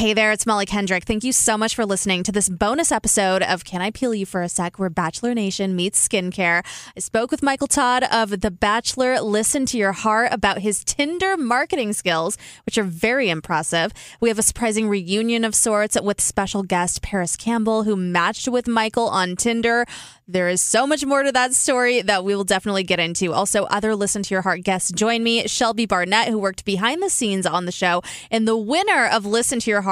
Hey there, it's Molly Kendrick. Thank you so much for listening to this bonus episode of Can I Peel You for a Sec, where Bachelor Nation meets skincare. I spoke with Michael Todd of The Bachelor Listen to Your Heart about his Tinder marketing skills, which are very impressive. We have a surprising reunion of sorts with special guest Paris Campbell, who matched with Michael on Tinder. There is so much more to that story that we will definitely get into. Also, other Listen to Your Heart guests join me Shelby Barnett, who worked behind the scenes on the show, and the winner of Listen to Your Heart,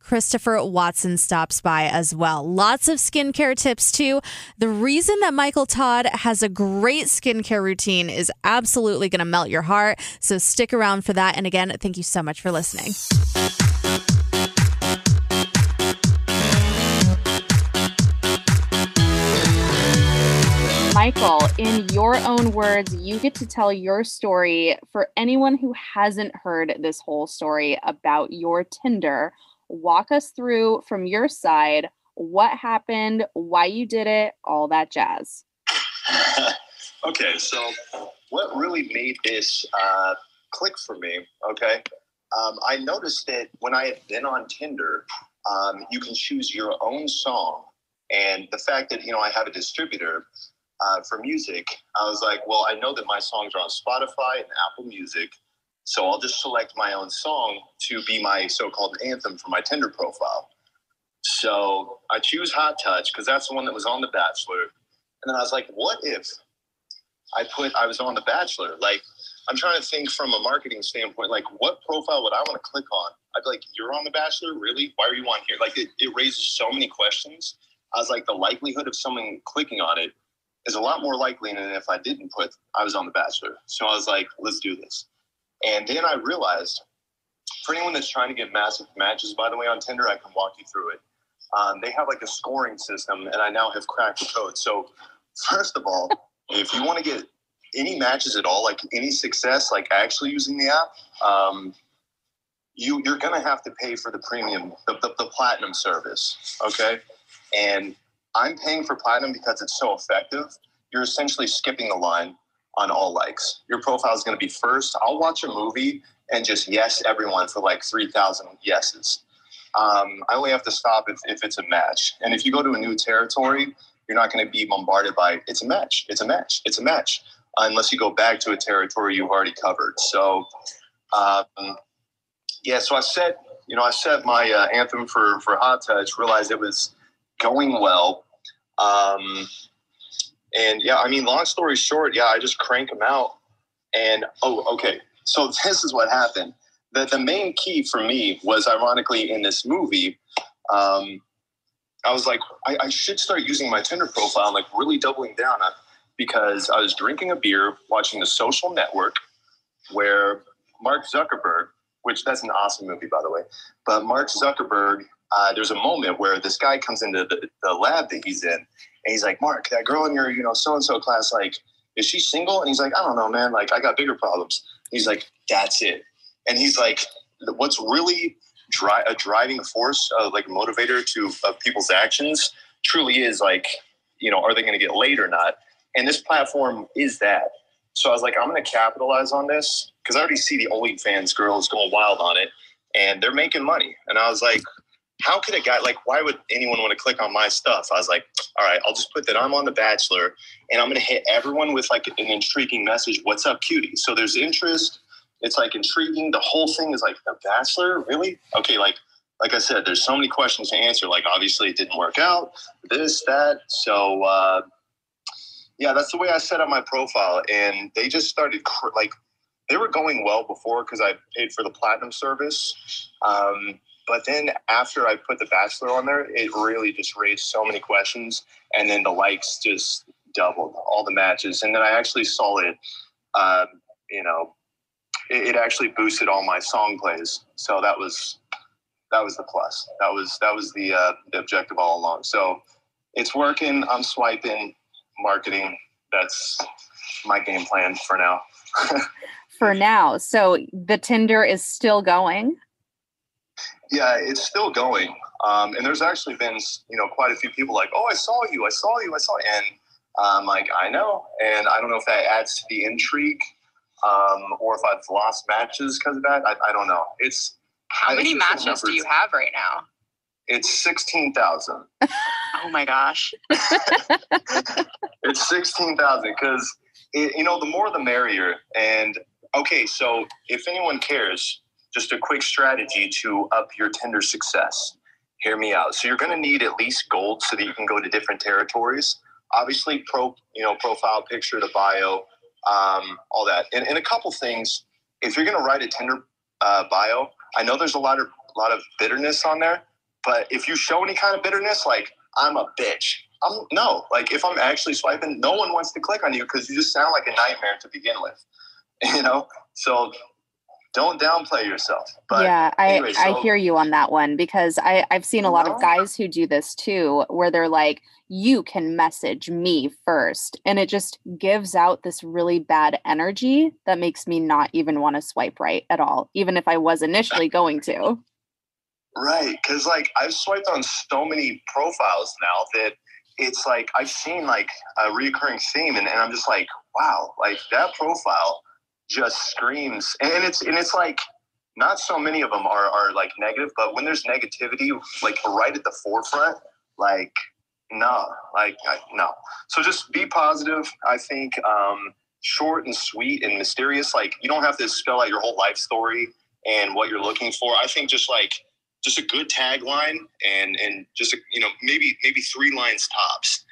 Christopher Watson, stops by as well. Lots of skincare tips, too. The reason that Michael Todd has a great skincare routine is absolutely going to melt your heart. So stick around for that. And again, thank you so much for listening. Michael, in your own words, you get to tell your story for anyone who hasn't heard this whole story about your Tinder. Walk us through from your side what happened, why you did it, all that jazz. okay, so what really made this uh, click for me, okay? Um, I noticed that when I had been on Tinder, um, you can choose your own song. And the fact that, you know, I have a distributor, uh, for music, I was like, well, I know that my songs are on Spotify and Apple Music, so I'll just select my own song to be my so-called anthem for my Tinder profile. So I choose Hot Touch because that's the one that was on The Bachelor, and then I was like, what if I put I was on The Bachelor? Like, I'm trying to think from a marketing standpoint, like what profile would I want to click on? I'd be like, you're on The Bachelor, really? Why are you on here? Like, it, it raises so many questions. I was like, the likelihood of someone clicking on it is a lot more likely than if I didn't put I was on The Bachelor. So I was like, let's do this. And then I realized, for anyone that's trying to get massive matches, by the way, on Tinder, I can walk you through it. Um, they have like a scoring system, and I now have cracked the code. So, first of all, if you want to get any matches at all, like any success, like actually using the app, um, you you're gonna have to pay for the premium, the, the, the platinum service. Okay, and I'm paying for platinum because it's so effective. You're essentially skipping the line on all likes. Your profile is going to be first. I'll watch a movie and just yes everyone for like 3,000 yeses. Um, I only have to stop if, if it's a match. And if you go to a new territory, you're not going to be bombarded by it's a match, it's a match, it's a match, unless you go back to a territory you've already covered. So, um, yeah, so I set, you know, I set my uh, anthem for, for Hot Touch, realized it was going well. Um, and yeah, I mean, long story short, yeah, I just crank them out. And oh, okay. So this is what happened. The, the main key for me was ironically in this movie. Um, I was like, I, I should start using my Tinder profile like really doubling down on because I was drinking a beer, watching The Social Network, where Mark Zuckerberg, which that's an awesome movie by the way, but Mark Zuckerberg uh, there's a moment where this guy comes into the, the lab that he's in, and he's like, Mark, that girl in your, you know, so and so class, like, is she single? And he's like, I don't know, man. Like, I got bigger problems. He's like, that's it. And he's like, what's really dri- a driving force, uh, like motivator to of people's actions, truly is like, you know, are they going to get laid or not? And this platform is that. So I was like, I'm going to capitalize on this because I already see the OnlyFans girls going wild on it, and they're making money. And I was like, how could a guy like why would anyone want to click on my stuff? I was like, all right, I'll just put that I'm on the Bachelor, and I'm gonna hit everyone with like an intriguing message. What's up, cutie? So there's interest. It's like intriguing. The whole thing is like the Bachelor, really? Okay, like like I said, there's so many questions to answer. Like obviously it didn't work out. This that. So uh, yeah, that's the way I set up my profile, and they just started cr- like they were going well before because I paid for the platinum service. Um, but then after I put The Bachelor on there, it really just raised so many questions. And then the likes just doubled all the matches. And then I actually saw it, um, you know, it, it, actually boosted all my song plays. So that was that was the plus. That was that was the uh, the objective all along. So it's working. I'm swiping, marketing. That's my game plan for now. for now. So the Tinder is still going. Yeah, it's still going. Um, and there's actually been, you know, quite a few people like, oh, I saw you, I saw you, I saw you. And I'm like, I know. And I don't know if that adds to the intrigue um, or if I've lost matches because of that. I, I, don't know. It's How many matches do you have right now? It's 16,000. oh my gosh. it's 16,000 because, you know, the more the merrier. And okay, so if anyone cares, just a quick strategy to up your Tinder success. Hear me out. So you're going to need at least gold so that you can go to different territories. Obviously, pro, you know, profile picture, the bio, um, all that, and, and a couple things. If you're going to write a Tinder uh, bio, I know there's a lot of a lot of bitterness on there, but if you show any kind of bitterness, like I'm a bitch, I'm no. Like if I'm actually swiping, no one wants to click on you because you just sound like a nightmare to begin with. You know, so don't downplay yourself. But yeah, I, anyway, so, I hear you on that one because I, I've seen a lot of guys who do this too, where they're like, you can message me first. And it just gives out this really bad energy that makes me not even want to swipe right at all, even if I was initially going to. Right. Cause like I've swiped on so many profiles now that it's like I've seen like a recurring theme and, and I'm just like, wow, like that profile just screams and it's and it's like not so many of them are, are like negative, but when there's negativity like right at the forefront, like no, like I, no. So just be positive. I think um, short and sweet and mysterious. Like you don't have to spell out your whole life story and what you're looking for. I think just like just a good tagline and and just a, you know maybe maybe three lines tops.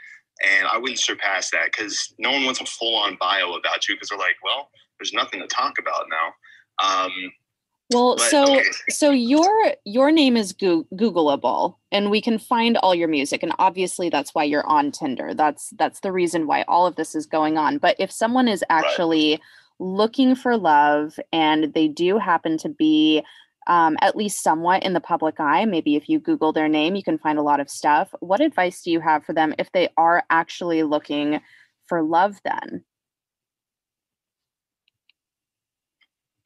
And I wouldn't surpass that because no one wants a full on bio about you because they're like, well, there's nothing to talk about now. Um, well, but, so okay. so your your name is Go- Googleable, and we can find all your music, and obviously that's why you're on Tinder. That's that's the reason why all of this is going on. But if someone is actually right. looking for love and they do happen to be um, at least somewhat in the public eye, maybe if you Google their name, you can find a lot of stuff. What advice do you have for them if they are actually looking for love? Then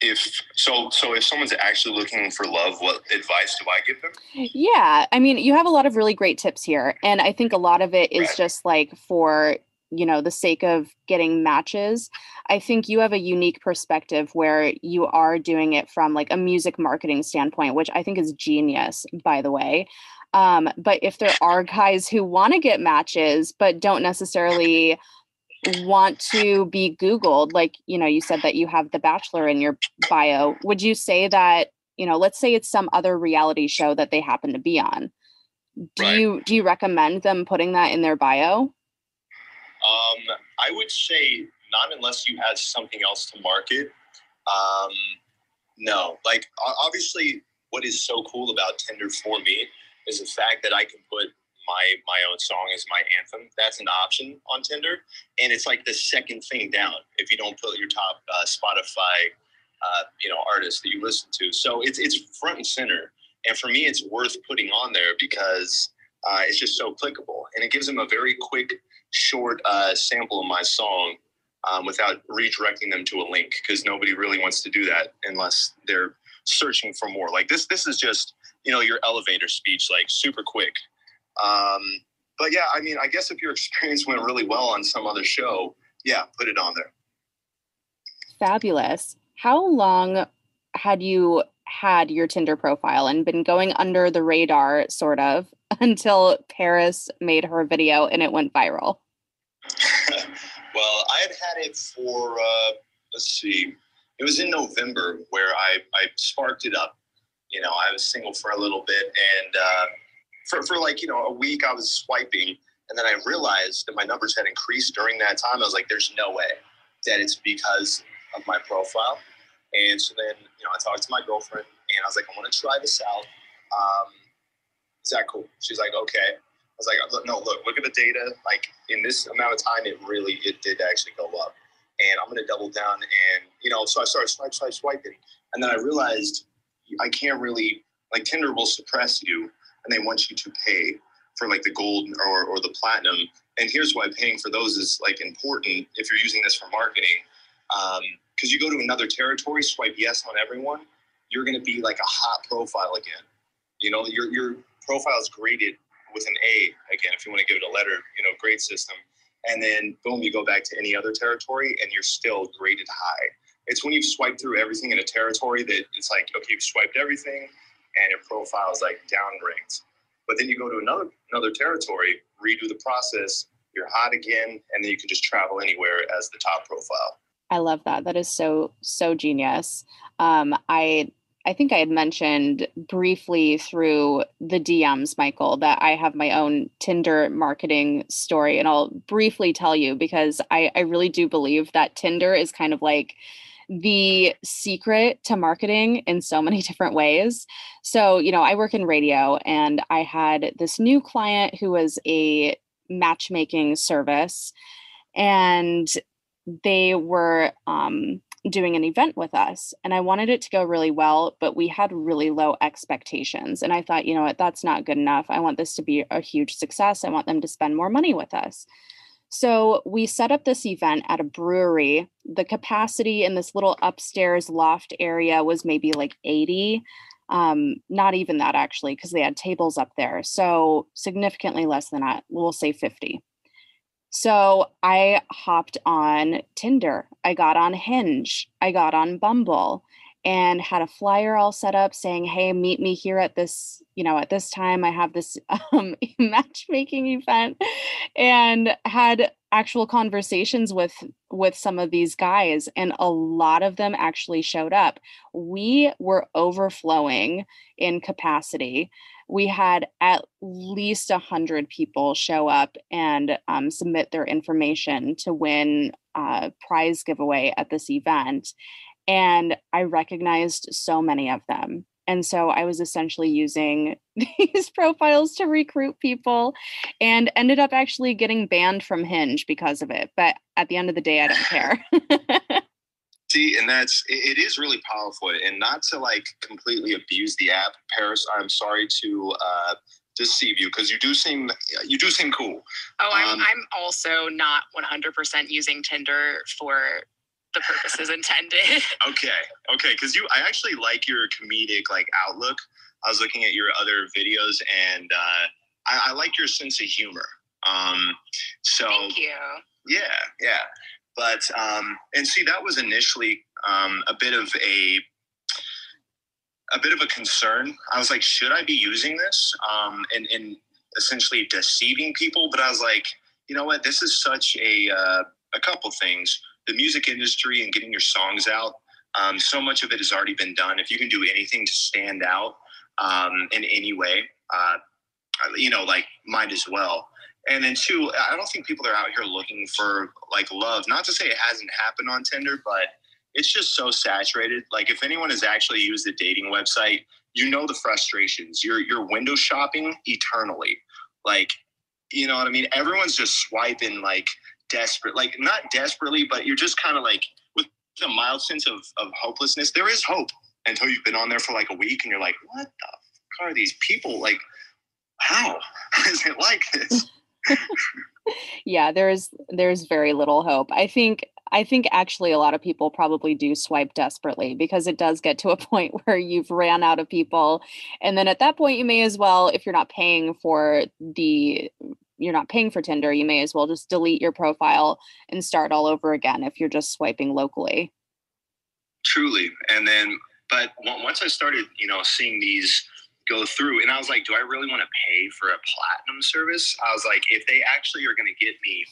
if so so if someone's actually looking for love what advice do i give them? Yeah i mean you have a lot of really great tips here and i think a lot of it is right. just like for you know the sake of getting matches. I think you have a unique perspective where you are doing it from like a music marketing standpoint which i think is genius by the way. Um, but if there are guys who want to get matches but don't necessarily want to be googled like you know you said that you have the bachelor in your bio would you say that you know let's say it's some other reality show that they happen to be on do right. you do you recommend them putting that in their bio um i would say not unless you have something else to market um no like obviously what is so cool about tinder for me is the fact that i can put my my own song is my anthem. That's an option on Tinder, and it's like the second thing down if you don't put your top uh, Spotify, uh, you know, artist that you listen to. So it's it's front and center, and for me, it's worth putting on there because uh, it's just so clickable, and it gives them a very quick, short uh, sample of my song. Um, without redirecting them to a link, because nobody really wants to do that unless they're searching for more. Like this, this is just you know your elevator speech, like super quick. Um, but yeah, I mean, I guess if your experience went really well on some other show, yeah, put it on there. Fabulous. How long had you had your Tinder profile and been going under the radar, sort of, until Paris made her video and it went viral? well, I had had it for, uh, let's see, it was in November where I, I sparked it up. You know, I was single for a little bit and, uh, for, for like, you know, a week I was swiping and then I realized that my numbers had increased during that time. I was like, there's no way that it's because of my profile. And so then, you know, I talked to my girlfriend and I was like, I want to try this out. Um, is that cool? She's like, okay. I was like, no, look, look at the data. Like in this amount of time, it really, it did actually go up. And I'm going to double down. And, you know, so I started swipe, swipe, swiping. And then I realized I can't really, like Tinder will suppress you and they want you to pay for like the gold or, or the platinum. And here's why paying for those is like important if you're using this for marketing. Because um, you go to another territory, swipe yes on everyone, you're going to be like a hot profile again. You know, your your profile is graded with an A again. If you want to give it a letter, you know, grade system, and then boom, you go back to any other territory, and you're still graded high. It's when you've swiped through everything in a territory that it's like, okay, you've swiped everything and your profile is like downranked. But then you go to another another territory, redo the process, you're hot again, and then you can just travel anywhere as the top profile. I love that. That is so so genius. Um, I I think I had mentioned briefly through the DMs, Michael, that I have my own Tinder marketing story, and I'll briefly tell you because I I really do believe that Tinder is kind of like the secret to marketing in so many different ways. So, you know, I work in radio and I had this new client who was a matchmaking service and they were um, doing an event with us and I wanted it to go really well, but we had really low expectations. And I thought, you know what, that's not good enough. I want this to be a huge success. I want them to spend more money with us. So we set up this event at a brewery. The capacity in this little upstairs loft area was maybe like 80. Um, not even that actually, because they had tables up there. So significantly less than that. We'll say 50. So I hopped on Tinder. I got on Hinge. I got on Bumble and had a flyer all set up saying, "Hey, meet me here at this, you know, at this time. I have this um, matchmaking event," and had actual conversations with with some of these guys and a lot of them actually showed up we were overflowing in capacity we had at least a hundred people show up and um, submit their information to win a prize giveaway at this event and I recognized so many of them. And so I was essentially using these profiles to recruit people and ended up actually getting banned from Hinge because of it. But at the end of the day, I don't care. See, and that's it is really powerful. And not to like completely abuse the app, Paris, I'm sorry to uh deceive you because you do seem you do seem cool. Oh, I'm um, I'm also not 100% using Tinder for the purposes intended. okay, okay, because you, I actually like your comedic like outlook. I was looking at your other videos, and uh, I, I like your sense of humor. Um, so thank you. Yeah, yeah, but um, and see, that was initially um, a bit of a a bit of a concern. I was like, should I be using this? Um, and and essentially deceiving people, but I was like, you know what? This is such a uh, a couple things the music industry and getting your songs out, um, so much of it has already been done. If you can do anything to stand out um, in any way, uh, you know, like might as well. And then two, I don't think people are out here looking for like love. Not to say it hasn't happened on Tinder, but it's just so saturated. Like if anyone has actually used a dating website, you know the frustrations. You're you're window shopping eternally. Like, you know what I mean? Everyone's just swiping like desperate, like not desperately, but you're just kind of like with a mild sense of, of hopelessness. There is hope until you've been on there for like a week and you're like, what the fuck are these people? Like, how is it like this? yeah, there's there's very little hope. I think I think actually a lot of people probably do swipe desperately because it does get to a point where you've ran out of people. And then at that point, you may as well, if you're not paying for the you're not paying for Tinder, you may as well just delete your profile and start all over again if you're just swiping locally. Truly. And then, but once I started, you know, seeing these go through, and I was like, do I really want to pay for a platinum service? I was like, if they actually are going to get me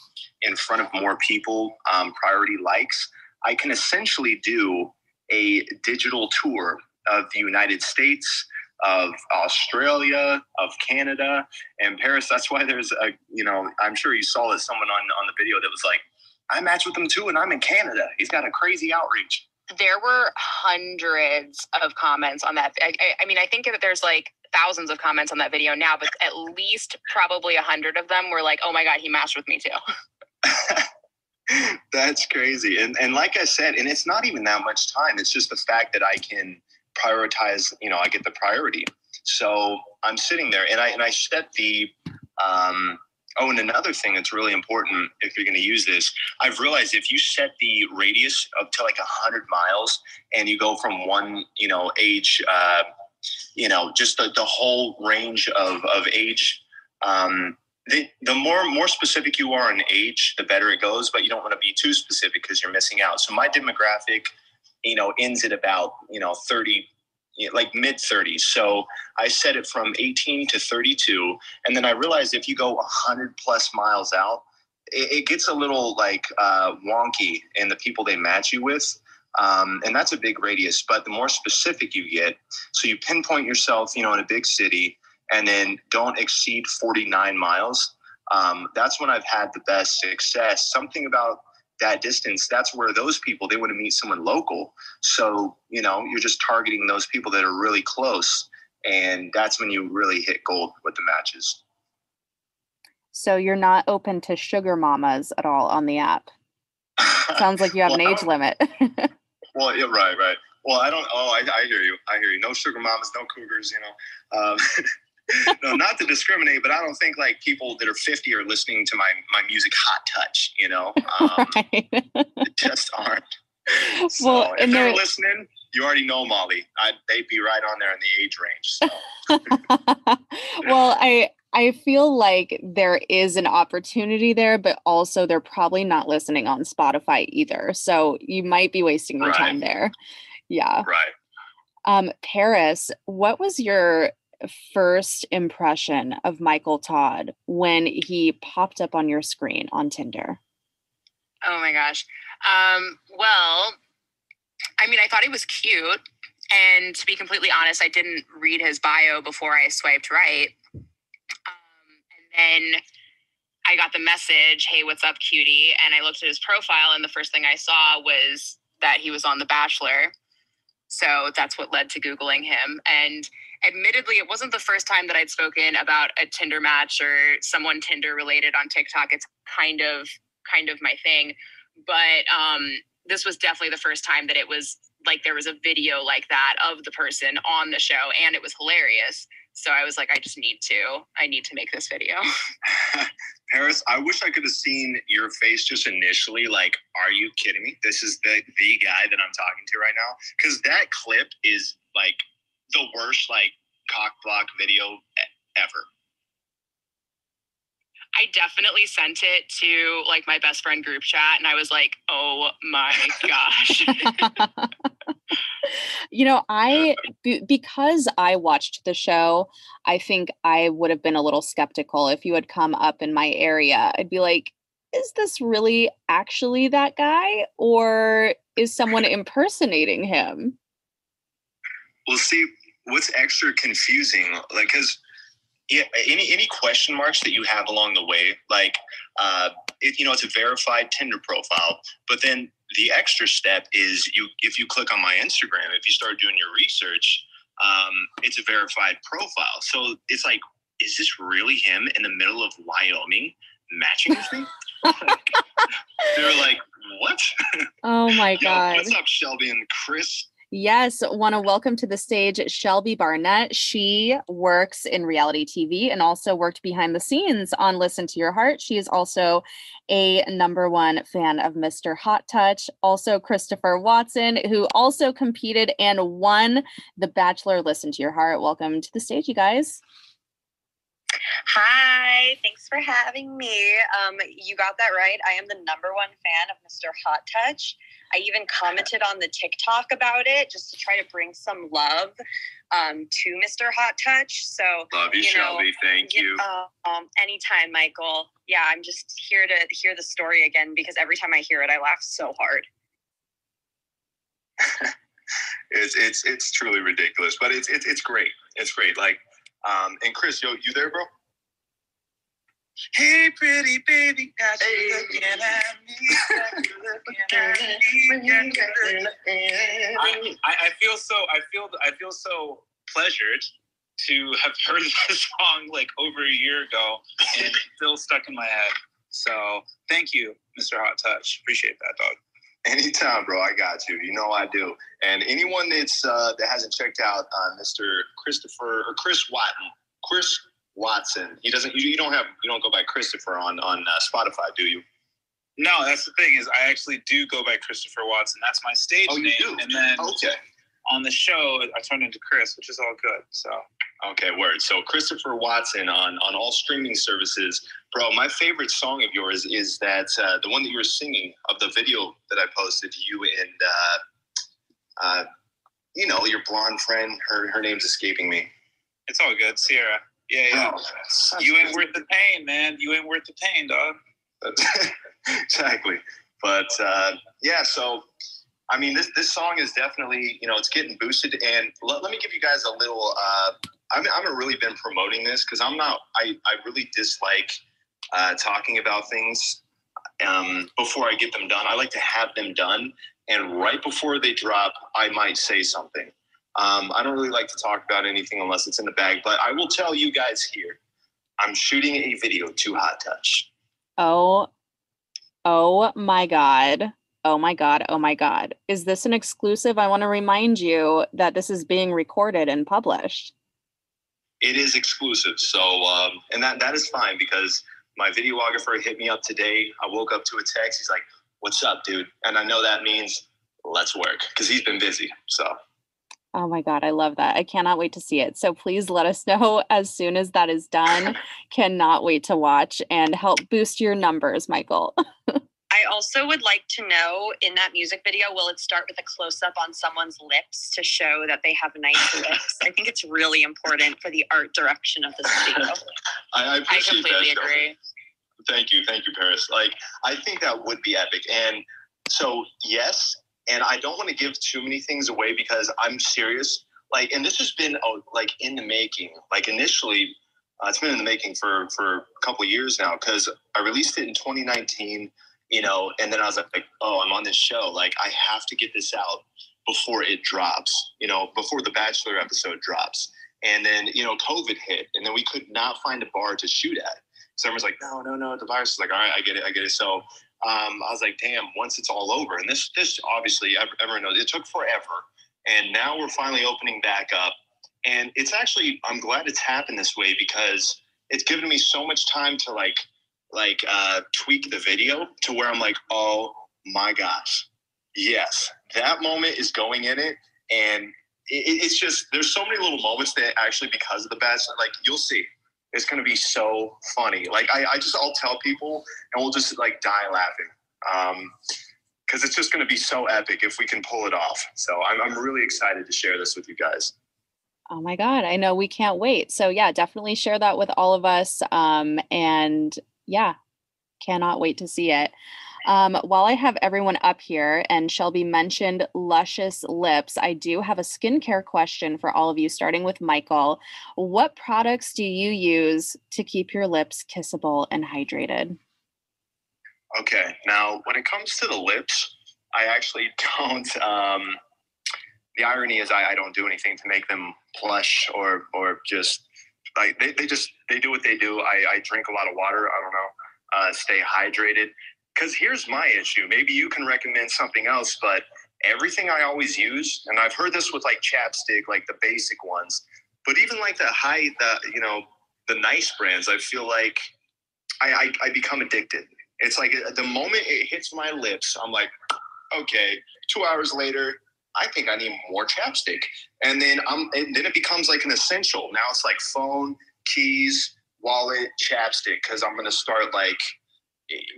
in front of more people, um, priority likes, I can essentially do a digital tour of the United States, of Australia, of Canada, and Paris. That's why there's a, you know, I'm sure you saw that someone on, on the video that was like, I matched with him too, and I'm in Canada. He's got a crazy outreach. There were hundreds of comments on that. I, I, I mean, I think that there's like thousands of comments on that video now, but at least probably a hundred of them were like, "Oh my god, he matched with me too." That's crazy, and and like I said, and it's not even that much time. It's just the fact that I can prioritize, you know, I get the priority. So I'm sitting there and I, and I set the, um, oh, and another thing that's really important if you're going to use this, I've realized if you set the radius up to like a hundred miles and you go from one, you know, age, uh, you know, just the, the whole range of, of age, um, the, the more more specific you are in age, the better it goes. But you don't want to be too specific because you're missing out. So my demographic you know, ends at about, you know, 30, like mid 30s. So I set it from 18 to 32. And then I realized if you go 100 plus miles out, it, it gets a little like uh, wonky in the people they match you with. Um, and that's a big radius, but the more specific you get, so you pinpoint yourself, you know, in a big city and then don't exceed 49 miles. Um, that's when I've had the best success. Something about that distance, that's where those people, they want to meet someone local. So, you know, you're just targeting those people that are really close. And that's when you really hit gold with the matches. So you're not open to sugar mamas at all on the app. Sounds like you have well, an age limit. well, yeah, right, right. Well, I don't. Oh, I, I hear you. I hear you. No sugar mamas, no cougars. You know. Um, no, not to discriminate, but I don't think like people that are 50 are listening to my my music hot touch, you know. Um, right. just aren't. So well, if they're listening, you already know Molly. I, they'd be right on there in the age range. So. well, I I feel like there is an opportunity there, but also they're probably not listening on Spotify either. So you might be wasting your right. time there. Yeah. Right. Um, Paris, what was your first impression of Michael Todd when he popped up on your screen on Tinder? Oh my gosh. Um, well, I mean, I thought he was cute. And to be completely honest, I didn't read his bio before I swiped right. Um, and then I got the message, hey, what's up, cutie? And I looked at his profile, and the first thing I saw was that he was on The Bachelor. So that's what led to Googling him. And admittedly, it wasn't the first time that I'd spoken about a Tinder match or someone Tinder related on TikTok. It's kind of kind of my thing, but um, this was definitely the first time that it was like there was a video like that of the person on the show, and it was hilarious. So I was like, I just need to, I need to make this video. Paris, I wish I could have seen your face just initially. Like, are you kidding me? This is the the guy that I'm talking to right now. Because that clip is like the worst like cock block video ever. I definitely sent it to like my best friend group chat and I was like, "Oh my gosh." you know, I b- because I watched the show, I think I would have been a little skeptical if you had come up in my area. I'd be like, is this really actually that guy or is someone impersonating him? Well, see, what's extra confusing, like, because yeah, any any question marks that you have along the way, like, uh, it, you know, it's a verified Tinder profile, but then the extra step is you if you click on my Instagram, if you start doing your research, um, it's a verified profile. So it's like, is this really him in the middle of Wyoming matching with me? They're like, what? Oh my god! what's up, Shelby and Chris? Yes, want to welcome to the stage Shelby Barnett. She works in reality TV and also worked behind the scenes on Listen to Your Heart. She is also a number one fan of Mr. Hot Touch. Also, Christopher Watson, who also competed and won The Bachelor Listen to Your Heart. Welcome to the stage, you guys. Hi, thanks for having me. Um, you got that right. I am the number one fan of Mr. Hot Touch. I even commented on the TikTok about it just to try to bring some love um, to Mr. Hot Touch. So love you, you know, Shelby. Thank you. Uh, um, anytime, Michael. Yeah, I'm just here to hear the story again because every time I hear it, I laugh so hard. it's it's it's truly ridiculous, but it's it's it's great. It's great. Like, um, and Chris, yo, you there, bro? Hey, pretty baby, got you looking at me. I, I feel so. I feel. I feel so pleasured to have heard this song like over a year ago and it's still stuck in my head. So thank you, Mr. Hot Touch. Appreciate that, dog. Anytime, bro. I got you. You know I do. And anyone that's uh, that hasn't checked out uh, Mr. Christopher or Chris Watton, Chris Watson. He doesn't. You, you don't have. You don't go by Christopher on on uh, Spotify, do you? No, that's the thing is I actually do go by Christopher Watson. That's my stage oh, name. Do? And then okay. on the show, I turned into Chris, which is all good. So okay, word. So Christopher Watson on on all streaming services, bro. My favorite song of yours is that uh, the one that you were singing of the video that I posted. You and uh, uh, you know, your blonde friend. Her her name's escaping me. It's all good, Sierra. Yeah, yeah. Oh, you ain't worth the pain, man. You ain't worth the pain, dog. exactly. But uh, yeah, so I mean, this this song is definitely you know it's getting boosted. And let, let me give you guys a little. Uh, I mean, I haven't really been promoting this because I'm not. I I really dislike uh, talking about things um, before I get them done. I like to have them done, and right before they drop, I might say something. Um, I don't really like to talk about anything unless it's in the bag, but I will tell you guys here. I'm shooting a video to Hot Touch. Oh, oh my God. Oh my God. Oh my God. Is this an exclusive? I want to remind you that this is being recorded and published. It is exclusive. So, um, and that, that is fine because my videographer hit me up today. I woke up to a text. He's like, What's up, dude? And I know that means let's work because he's been busy. So, Oh my God, I love that. I cannot wait to see it. So please let us know as soon as that is done. cannot wait to watch and help boost your numbers, Michael. I also would like to know in that music video, will it start with a close up on someone's lips to show that they have nice lips? I think it's really important for the art direction of this video. I, I I completely that. Shelby. agree. Thank you, thank you, Paris. Like, I think that would be epic. And so, yes, and I don't want to give too many things away because I'm serious. Like, and this has been oh, like in the making. Like initially, uh, it's been in the making for for a couple years now because I released it in 2019. You know, and then I was like, oh, I'm on this show. Like, I have to get this out before it drops. You know, before the Bachelor episode drops. And then you know, COVID hit, and then we could not find a bar to shoot at. So everyone's like, no, no, no, the virus is like, all right, I get it, I get it. So um, I was like, damn, once it's all over, and this, this obviously everyone knows it took forever, and now we're finally opening back up, and it's actually I'm glad it's happened this way because it's given me so much time to like, like uh, tweak the video to where I'm like, oh my gosh, yes, that moment is going in it, and it, it's just there's so many little moments that actually because of the best, like you'll see it's going to be so funny. Like I, I just I'll tell people and we'll just like die laughing. Um, because it's just going to be so epic if we can pull it off. So I'm, I'm really excited to share this with you guys. Oh my God, I know we can't wait. So, yeah, definitely share that with all of us. Um, and yeah, cannot wait to see it. Um, while I have everyone up here and Shelby mentioned luscious lips, I do have a skincare question for all of you, starting with Michael. What products do you use to keep your lips kissable and hydrated? Okay, now when it comes to the lips, I actually don't. Um, the irony is, I, I don't do anything to make them plush or or just like they, they just they do what they do. I, I drink a lot of water. I don't know, uh, stay hydrated. Because here's my issue. Maybe you can recommend something else, but everything I always use, and I've heard this with like chapstick, like the basic ones, but even like the high, the you know, the nice brands, I feel like I, I, I become addicted. It's like uh, the moment it hits my lips, I'm like, okay. Two hours later, I think I need more chapstick, and then I'm and then it becomes like an essential. Now it's like phone, keys, wallet, chapstick, because I'm gonna start like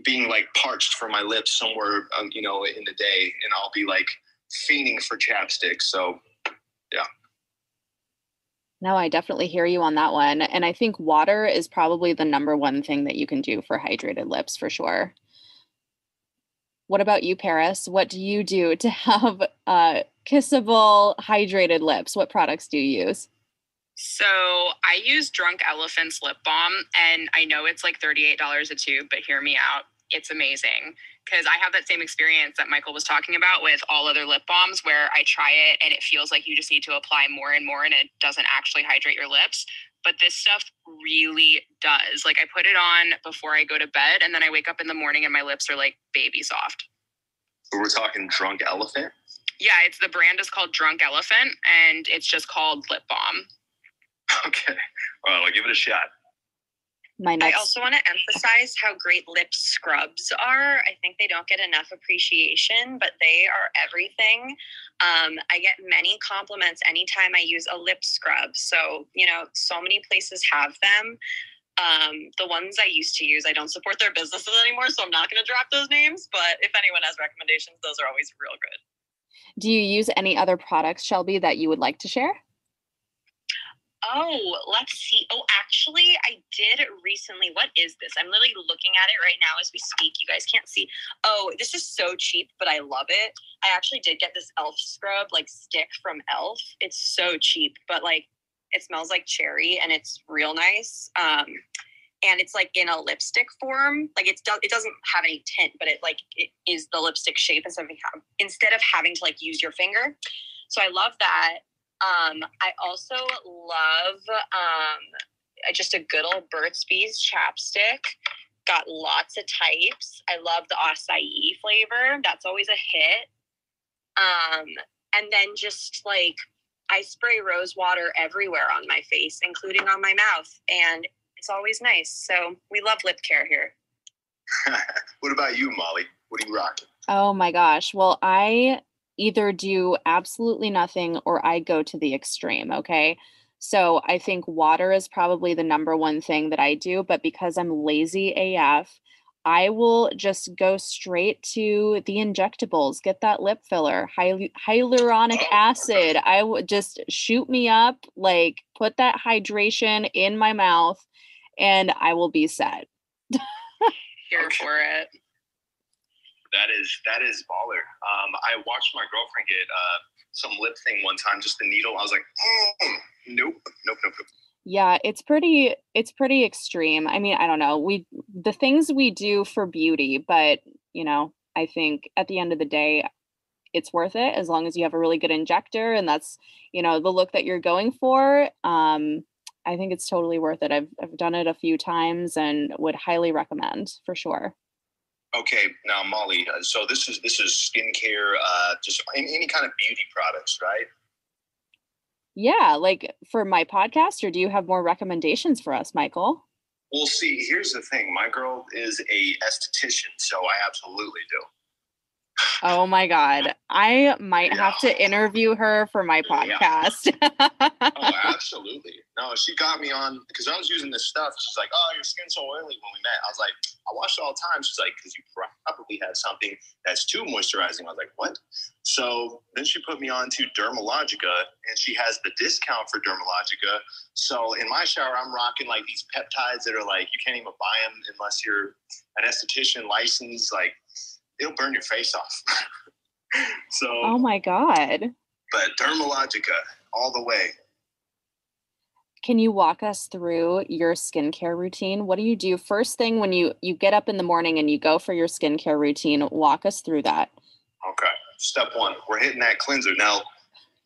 being like parched for my lips somewhere, um, you know, in the day, and I'll be like fiending for chapstick. So yeah. No, I definitely hear you on that one. And I think water is probably the number one thing that you can do for hydrated lips for sure. What about you, Paris? What do you do to have uh, kissable, hydrated lips? What products do you use? So I use Drunk Elephant's lip balm, and I know it's like $38 a tube, but hear me out. It's amazing because I have that same experience that Michael was talking about with all other lip balms where I try it and it feels like you just need to apply more and more and it doesn't actually hydrate your lips. But this stuff really does. Like I put it on before I go to bed and then I wake up in the morning and my lips are like baby soft. So we're talking drunk elephant. Yeah, it's the brand is called Drunk Elephant and it's just called lip balm. Okay, well, I'll give it a shot. My next. I also want to emphasize how great lip scrubs are. I think they don't get enough appreciation, but they are everything. Um, I get many compliments anytime I use a lip scrub. So, you know, so many places have them. Um, the ones I used to use, I don't support their businesses anymore, so I'm not going to drop those names. But if anyone has recommendations, those are always real good. Do you use any other products, Shelby, that you would like to share? Oh, let's see. Oh, actually, I did recently. What is this? I'm literally looking at it right now as we speak. You guys can't see. Oh, this is so cheap, but I love it. I actually did get this Elf scrub like stick from Elf. It's so cheap, but like it smells like cherry and it's real nice. Um, and it's like in a lipstick form. Like it's it doesn't have any tint, but it like it is the lipstick shape instead of instead of having to like use your finger. So I love that. Um, I also love um, just a good old Burt's Bees chapstick. Got lots of types. I love the acai flavor. That's always a hit. Um, and then just like I spray rose water everywhere on my face, including on my mouth, and it's always nice. So we love lip care here. what about you, Molly? What are you rocking? Oh my gosh. Well, I either do absolutely nothing or I go to the extreme. Okay. So I think water is probably the number one thing that I do. But because I'm lazy AF, I will just go straight to the injectables, get that lip filler, hy- hyaluronic acid. I would just shoot me up, like put that hydration in my mouth, and I will be set. Here for it that is that is baller. Um, I watched my girlfriend get uh, some lip thing one time, just the needle. I was like, mm, nope, nope, nope, nope. Yeah, it's pretty it's pretty extreme. I mean, I don't know. We the things we do for beauty, but you know, I think at the end of the day it's worth it as long as you have a really good injector and that's, you know, the look that you're going for. Um I think it's totally worth it. I've I've done it a few times and would highly recommend for sure. Okay, now Molly. Uh, so this is this is skincare, uh, just any, any kind of beauty products, right? Yeah, like for my podcast, or do you have more recommendations for us, Michael? Well, see, here's the thing. My girl is a esthetician, so I absolutely do. Oh my God. I might yeah. have to interview her for my podcast. Yeah. oh, absolutely. No, she got me on because I was using this stuff. She's like, Oh, your skin's so oily when we met. I was like, I wash it all the time. She's like, Because you probably have something that's too moisturizing. I was like, What? So then she put me on to Dermalogica and she has the discount for Dermalogica. So in my shower, I'm rocking like these peptides that are like, you can't even buy them unless you're an esthetician licensed. Like, it'll burn your face off. so Oh my god. But Dermalogica all the way. Can you walk us through your skincare routine? What do you do first thing when you you get up in the morning and you go for your skincare routine? Walk us through that. Okay. Step 1, we're hitting that cleanser. Now,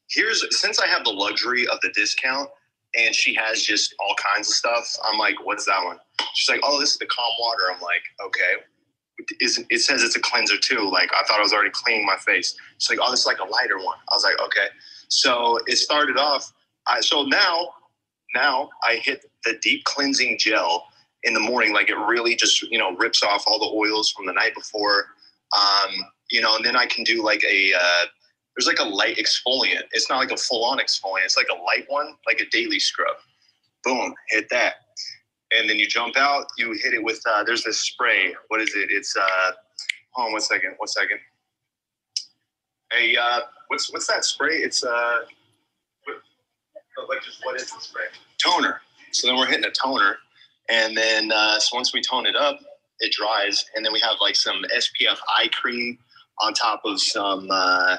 here's since I have the luxury of the discount and she has just all kinds of stuff, I'm like, what's that one? She's like, oh, this is the calm water. I'm like, okay, is it says it's a cleanser too. Like I thought I was already cleaning my face. It's like, oh, is like a lighter one. I was like, okay. So it started off. I so now now I hit the deep cleansing gel in the morning. Like it really just you know rips off all the oils from the night before. Um, you know, and then I can do like a uh, there's like a light exfoliant. It's not like a full on exfoliant. It's like a light one, like a daily scrub. Boom, hit that and then you jump out. You hit it with uh, there's this spray. What is it? It's uh, hold on one second. One second. Hey, uh, what's what's that spray? It's uh, like just what is the spray? Toner. So then we're hitting a toner, and then uh, so once we tone it up, it dries, and then we have like some SPF eye cream on top of some uh,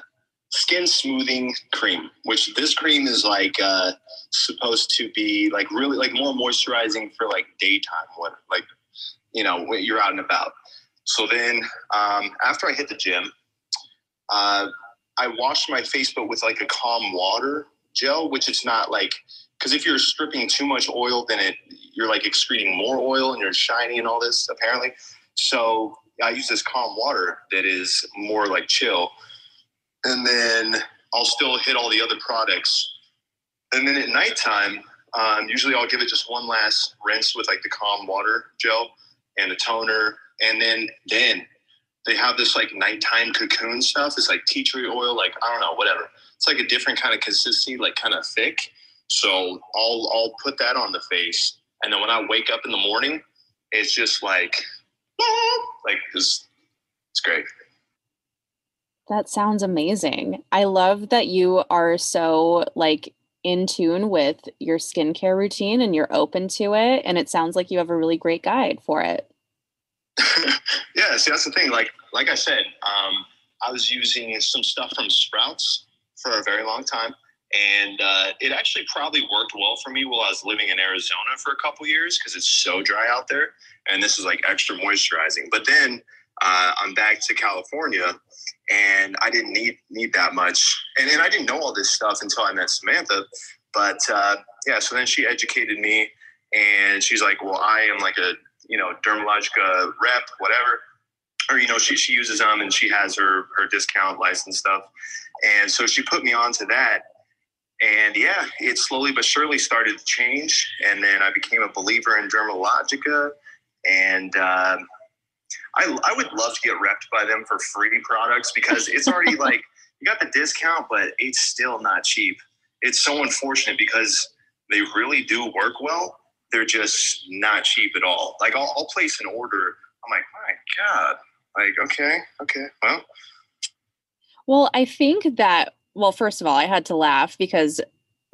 skin smoothing cream, which this cream is like uh, supposed to be like really like more moisturizing for like daytime, what like you know when you're out and about. So then um, after I hit the gym, uh, I washed my face, but with like a calm water gel, which it's not like because if you're stripping too much oil, then it you're like excreting more oil and you're shiny and all this apparently. So I use this calm water that is more like chill and then I'll still hit all the other products. And then at nighttime, um, usually I'll give it just one last rinse with like the calm water gel and a toner, and then then they have this like nighttime cocoon stuff. It's like tea tree oil, like I don't know, whatever. It's like a different kind of consistency, like kind of thick. So I'll I'll put that on the face, and then when I wake up in the morning, it's just like like this. It's great. That sounds amazing. I love that you are so like in tune with your skincare routine and you're open to it. And it sounds like you have a really great guide for it. yeah, see, that's the thing. Like, like I said, um, I was using some stuff from Sprouts for a very long time, and uh, it actually probably worked well for me while I was living in Arizona for a couple years because it's so dry out there, and this is like extra moisturizing. But then uh, I'm back to California, and I didn't need need that much, and I didn't know all this stuff until I met Samantha. But uh, yeah, so then she educated me, and she's like, "Well, I am like a you know Dermalogica rep, whatever." Or you know, she she uses them and she has her her discount license stuff, and so she put me onto that, and yeah, it slowly but surely started to change. And then I became a believer in Dermalogica. And uh, I, I would love to get repped by them for free products because it's already like you got the discount, but it's still not cheap. It's so unfortunate because they really do work well. They're just not cheap at all. Like I'll, I'll place an order. I'm like, my God. Like, okay, okay, well. Well, I think that well, first of all, I had to laugh because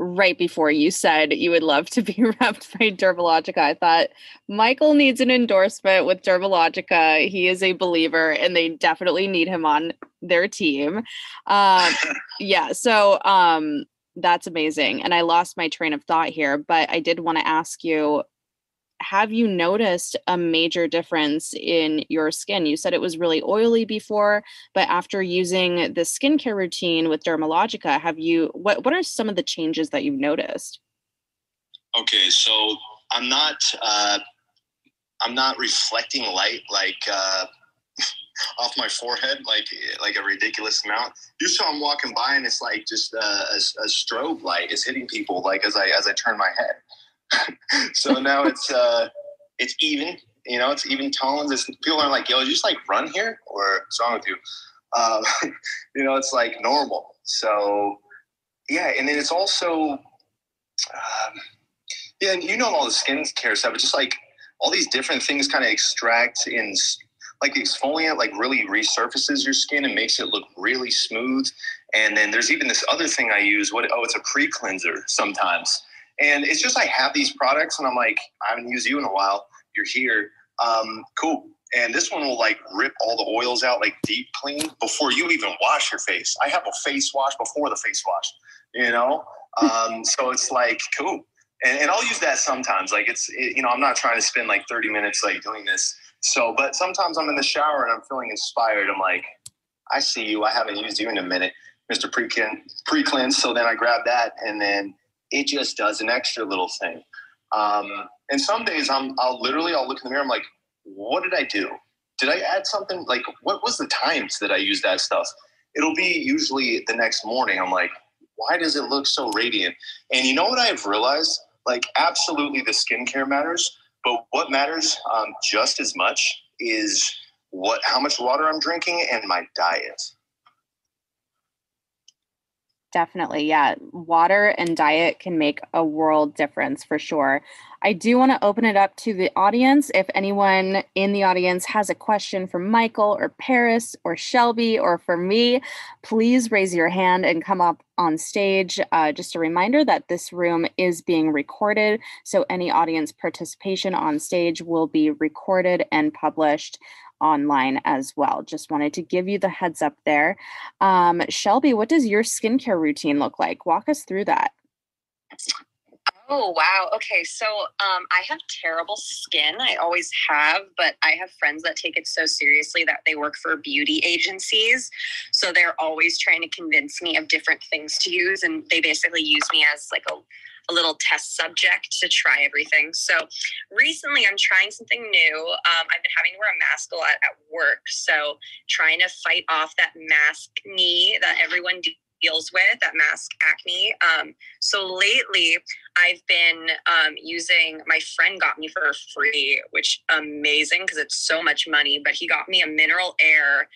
right before you said you would love to be repped by Dermalogica, I thought Michael needs an endorsement with Dermalogica. He is a believer and they definitely need him on their team. Um, yeah, so um, that's amazing. And I lost my train of thought here, but I did want to ask you have you noticed a major difference in your skin? You said it was really oily before, but after using the skincare routine with Dermalogica, have you what what are some of the changes that you've noticed? Okay, so I'm not uh I'm not reflecting light like uh off my forehead like like a ridiculous amount. Usually I'm walking by and it's like just a, a, a strobe light is hitting people like as I as I turn my head. so now it's uh, it's even. You know, it's even tones. It's, people are like, "Yo, you just like run here, or what's wrong with you?" Um, you know, it's like normal. So yeah, and then it's also um, yeah, and you know all the skincare stuff. but just like all these different things kind of extract in like exfoliant like really resurfaces your skin and makes it look really smooth and then there's even this other thing i use what oh it's a pre-cleanser sometimes and it's just I have these products and I'm like, I haven't used you in a while. You're here. Um, cool. And this one will like rip all the oils out like deep clean before you even wash your face. I have a face wash before the face wash, you know? Um, so it's like, cool. And, and I'll use that sometimes. Like it's, it, you know, I'm not trying to spend like 30 minutes like doing this. So, but sometimes I'm in the shower and I'm feeling inspired. I'm like, I see you. I haven't used you in a minute, Mr. Pre-cleanse. So then I grab that and then it just does an extra little thing. Um, and some days I'm, I'll literally, I'll look in the mirror. I'm like, what did I do? Did I add something? Like, what was the times that I used that stuff? It'll be usually the next morning. I'm like, why does it look so radiant? And you know what I've realized? Like, absolutely, the skincare matters, but what matters um, just as much is what, how much water I'm drinking and my diet. Definitely. Yeah. Water and diet can make a world difference for sure. I do want to open it up to the audience. If anyone in the audience has a question for Michael or Paris or Shelby or for me, please raise your hand and come up on stage. Uh, just a reminder that this room is being recorded. So any audience participation on stage will be recorded and published online as well. Just wanted to give you the heads up there. Um, Shelby, what does your skincare routine look like? Walk us through that. Oh wow. Okay, so um, I have terrible skin. I always have, but I have friends that take it so seriously that they work for beauty agencies. So they're always trying to convince me of different things to use, and they basically use me as like a a little test subject to try everything. So recently, I'm trying something new. Um, I've been having to wear a mask a lot at work. So trying to fight off that mask knee that everyone deals with, that mask acne. Um, so lately, I've been um, using. My friend got me for free, which amazing because it's so much money. But he got me a mineral air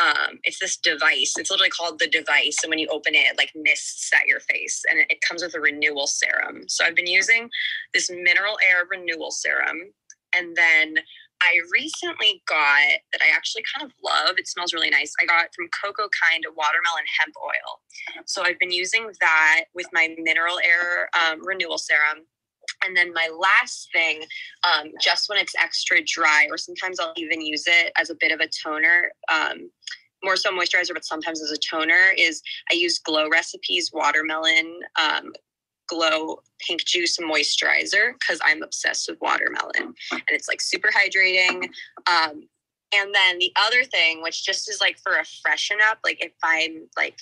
um, it's this device. It's literally called the device. And when you open it, it like mists at your face and it, comes with a renewal serum. So I've been using this mineral air renewal serum. And then I recently got that I actually kind of love. It smells really nice. I got from Coco Kind watermelon hemp oil. So I've been using that with my mineral air um, renewal serum. And then my last thing, um, just when it's extra dry, or sometimes I'll even use it as a bit of a toner. Um, more so moisturizer, but sometimes as a toner, is I use Glow Recipes watermelon um, glow pink juice moisturizer because I'm obsessed with watermelon and it's like super hydrating. Um, and then the other thing, which just is like for a freshen up, like if I'm like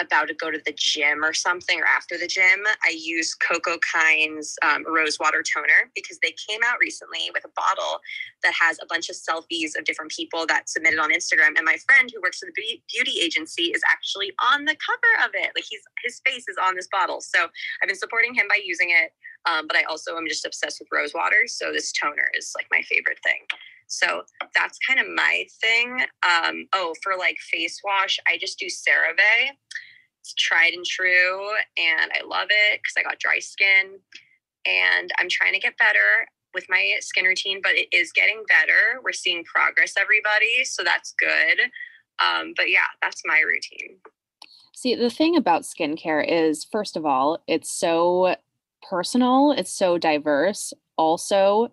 about to go to the gym or something or after the gym, I use Coco Kind's um, rose water toner because they came out recently with a bottle that has a bunch of selfies of different people that submitted on Instagram. And my friend who works for the beauty agency is actually on the cover of it. Like he's his face is on this bottle. So I've been supporting him by using it. Um, but I also am just obsessed with rose water. So this toner is like my favorite thing. So that's kind of my thing. Um, oh, for like face wash, I just do CeraVe. It's tried and true, and I love it because I got dry skin, and I'm trying to get better with my skin routine, but it is getting better. We're seeing progress, everybody, so that's good. Um, but yeah, that's my routine. See, the thing about skincare is, first of all, it's so personal, it's so diverse. Also,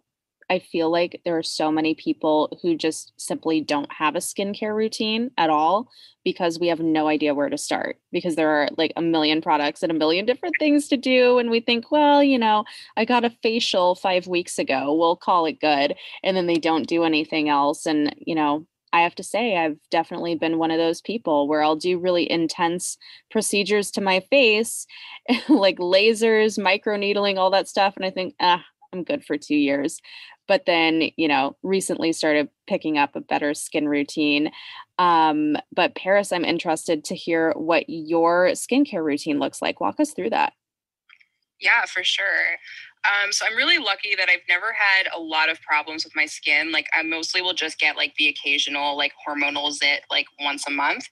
I feel like there are so many people who just simply don't have a skincare routine at all because we have no idea where to start because there are like a million products and a million different things to do. And we think, well, you know, I got a facial five weeks ago, we'll call it good. And then they don't do anything else. And, you know, I have to say, I've definitely been one of those people where I'll do really intense procedures to my face, like lasers, microneedling, all that stuff. And I think, ah, I'm good for two years but then you know recently started picking up a better skin routine um, but paris i'm interested to hear what your skincare routine looks like. Walk us through that. Yeah for sure. Um, so i'm really lucky that i've never had a lot of problems with my skin like i mostly will just get like the occasional like hormonal zit like once a month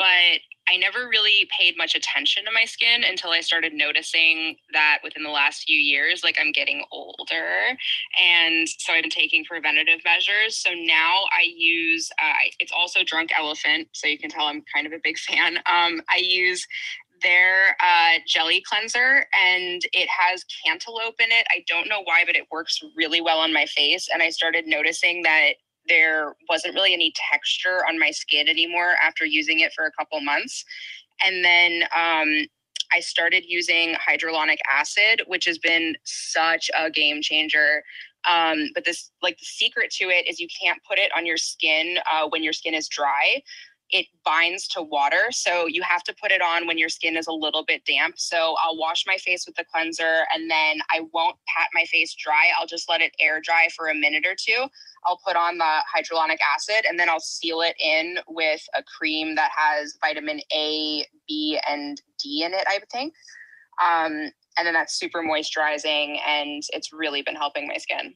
but I never really paid much attention to my skin until I started noticing that within the last few years, like I'm getting older. And so I've been taking preventative measures. So now I use, uh, it's also Drunk Elephant. So you can tell I'm kind of a big fan. Um, I use their uh, jelly cleanser and it has cantaloupe in it. I don't know why, but it works really well on my face. And I started noticing that there wasn't really any texture on my skin anymore after using it for a couple months. And then um, I started using hyaluronic acid, which has been such a game changer. Um, but this, like, the secret to it is you can't put it on your skin uh, when your skin is dry it binds to water. So you have to put it on when your skin is a little bit damp. So I'll wash my face with the cleanser and then I won't pat my face dry. I'll just let it air dry for a minute or two. I'll put on the hyaluronic acid and then I'll seal it in with a cream that has vitamin A, B, and D in it, I think. Um, and then that's super moisturizing and it's really been helping my skin.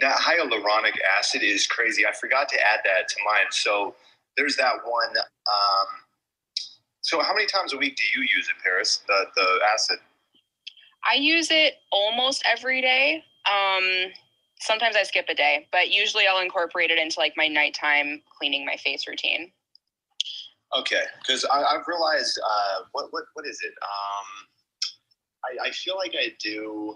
That hyaluronic acid is crazy. I forgot to add that to mine. So there's that one. Um, so how many times a week do you use it, Paris? The the acid. I use it almost every day. Um, sometimes I skip a day, but usually I'll incorporate it into like my nighttime cleaning my face routine. Okay, because I've realized uh, what what what is it? Um, I, I feel like I do.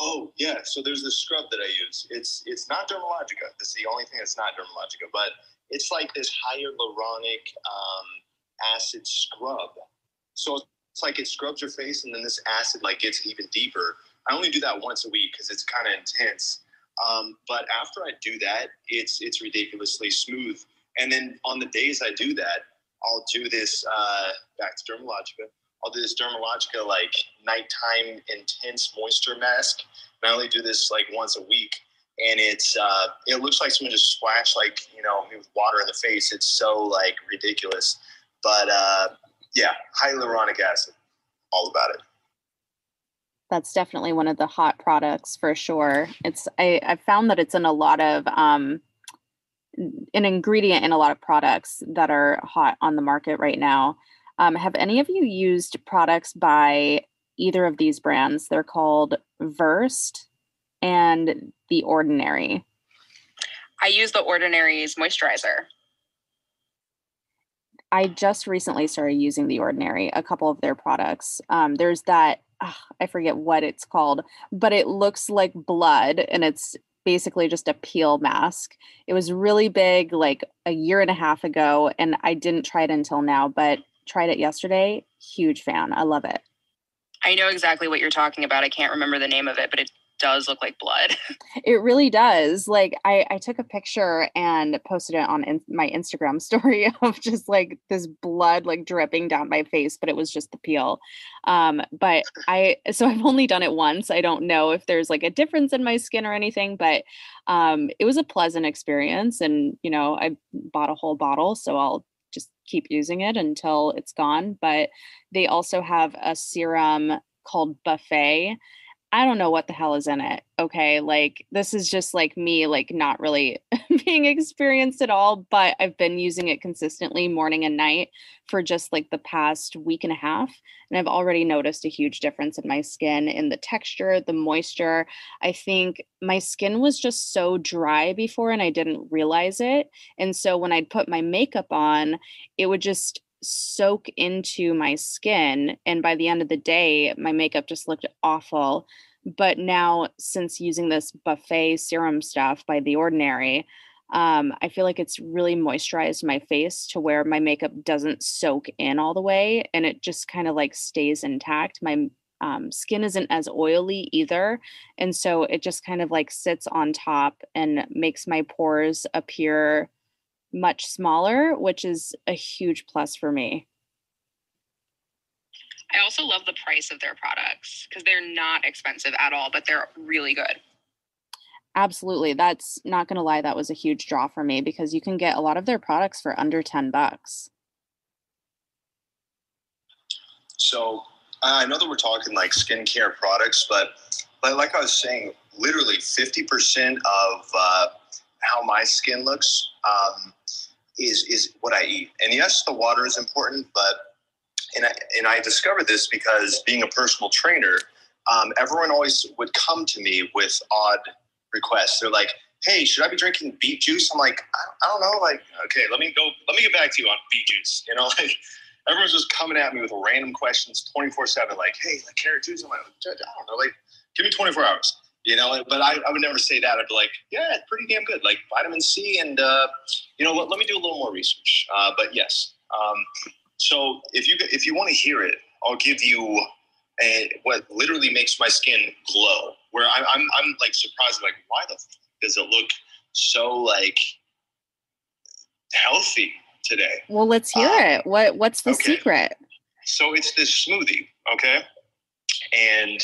Oh yeah, so there's this scrub that I use. It's it's not Dermalogica. This is the only thing that's not Dermalogica, but it's like this hyaluronic um, acid scrub. So it's like it scrubs your face, and then this acid like gets even deeper. I only do that once a week because it's kind of intense. Um, but after I do that, it's it's ridiculously smooth. And then on the days I do that, I'll do this uh, back to Dermalogica. I'll do this Dermalogica like nighttime intense moisture mask. And I only do this like once a week and it's uh, it looks like someone just splashed like you know water in the face. It's so like ridiculous, but uh, yeah, hyaluronic acid, all about it. That's definitely one of the hot products for sure. It's I I found that it's in a lot of um, an ingredient in a lot of products that are hot on the market right now. Um, have any of you used products by either of these brands? They're called Versed and The Ordinary. I use the Ordinary's moisturizer. I just recently started using the Ordinary, a couple of their products. Um, there's that I forget what it's called, but it looks like blood and it's basically just a peel mask. It was really big like a year and a half ago and I didn't try it until now, but tried it yesterday. Huge fan. I love it. I know exactly what you're talking about. I can't remember the name of it, but it does look like blood. It really does. Like I, I took a picture and posted it on in, my Instagram story of just like this blood like dripping down my face, but it was just the peel. Um, but I so I've only done it once. I don't know if there's like a difference in my skin or anything, but um, it was a pleasant experience. And you know, I bought a whole bottle, so I'll just keep using it until it's gone. But they also have a serum called Buffet I don't know what the hell is in it. Okay. Like this is just like me, like not really being experienced at all, but I've been using it consistently morning and night for just like the past week and a half. And I've already noticed a huge difference in my skin, in the texture, the moisture. I think my skin was just so dry before and I didn't realize it. And so when I'd put my makeup on, it would just soak into my skin. And by the end of the day, my makeup just looked awful. But now, since using this buffet serum stuff by The Ordinary, um, I feel like it's really moisturized my face to where my makeup doesn't soak in all the way and it just kind of like stays intact. My um, skin isn't as oily either. And so it just kind of like sits on top and makes my pores appear much smaller, which is a huge plus for me. I also love the price of their products because they're not expensive at all, but they're really good. Absolutely. That's not going to lie. That was a huge draw for me because you can get a lot of their products for under 10 bucks. So I know that we're talking like skincare products, but but like I was saying, literally 50% of uh, how my skin looks um, is is what I eat. And yes, the water is important, but and I, and I discovered this because being a personal trainer, um, everyone always would come to me with odd requests. They're like, "Hey, should I be drinking beet juice?" I'm like, "I, don't know." Like, okay, let me go. Let me get back to you on beet juice. You know, like everyone's just coming at me with random questions, twenty four seven. Like, "Hey, like carrot juice?" I'm like, "I don't know." Like, give me twenty four hours you know but I, I would never say that. I'd be like yeah it's pretty damn good like vitamin c and uh, you know let, let me do a little more research. Uh, but yes um, so if you if you want to hear it i'll give you a, what literally makes my skin glow where I, I'm, I'm like surprised like why the f- does it look so like healthy today? Well let's hear um, it. What what's the okay. secret? So it's this smoothie okay? And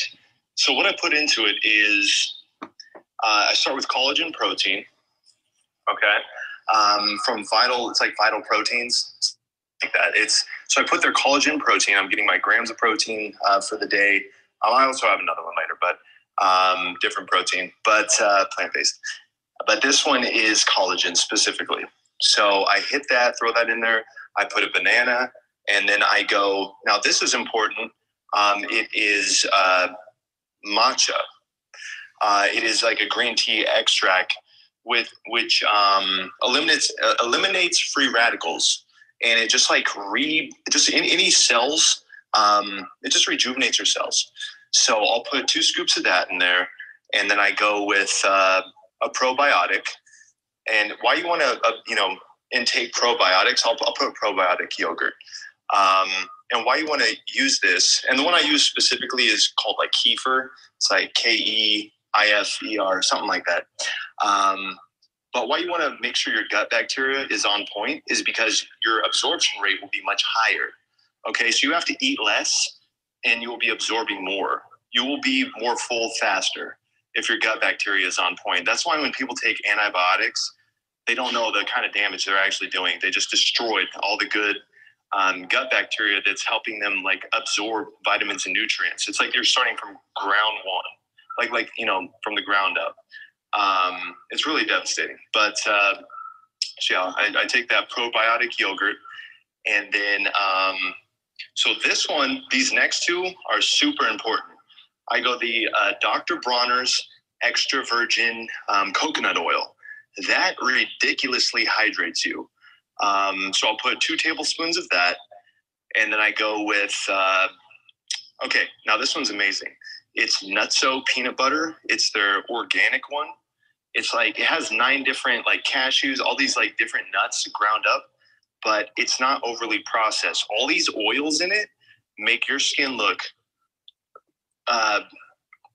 so what I put into it is uh, I start with collagen protein. Okay. Um, from Vital, it's like Vital Proteins, like that. It's so I put their collagen protein. I'm getting my grams of protein uh, for the day. Um, I also have another one later, but um, different protein, but uh, plant based. But this one is collagen specifically. So I hit that, throw that in there. I put a banana, and then I go. Now this is important. Um, it is uh, matcha. Uh, it is like a green tea extract with which um, eliminates uh, eliminates free radicals, and it just like re just in any cells. Um, it just rejuvenates your cells. So I'll put two scoops of that in there, and then I go with uh, a probiotic. And why you want to uh, you know intake probiotics? I'll, I'll put probiotic yogurt. Um, and why you want to use this. And the one I use specifically is called like kefir. It's like K E I F E R, something like that. Um, but why you want to make sure your gut bacteria is on point is because your absorption rate will be much higher. Okay, so you have to eat less and you will be absorbing more. You will be more full faster if your gut bacteria is on point. That's why when people take antibiotics, they don't know the kind of damage they're actually doing. They just destroyed all the good um, gut bacteria that's helping them like absorb vitamins and nutrients. It's like you're starting from ground one, like like you know from the ground up. Um, it's really devastating. But uh, so yeah, I, I, take that probiotic yogurt, and then um, so this one, these next two are super important. I go the uh, Dr. Bronner's extra virgin um, coconut oil. that ridiculously hydrates you. Um, so I'll put two tablespoons of that, and then I go with. Uh, okay, now this one's amazing. It's NuttZo peanut butter. It's their organic one. It's like it has nine different like cashews, all these like different nuts ground up, but it's not overly processed. All these oils in it make your skin look, uh,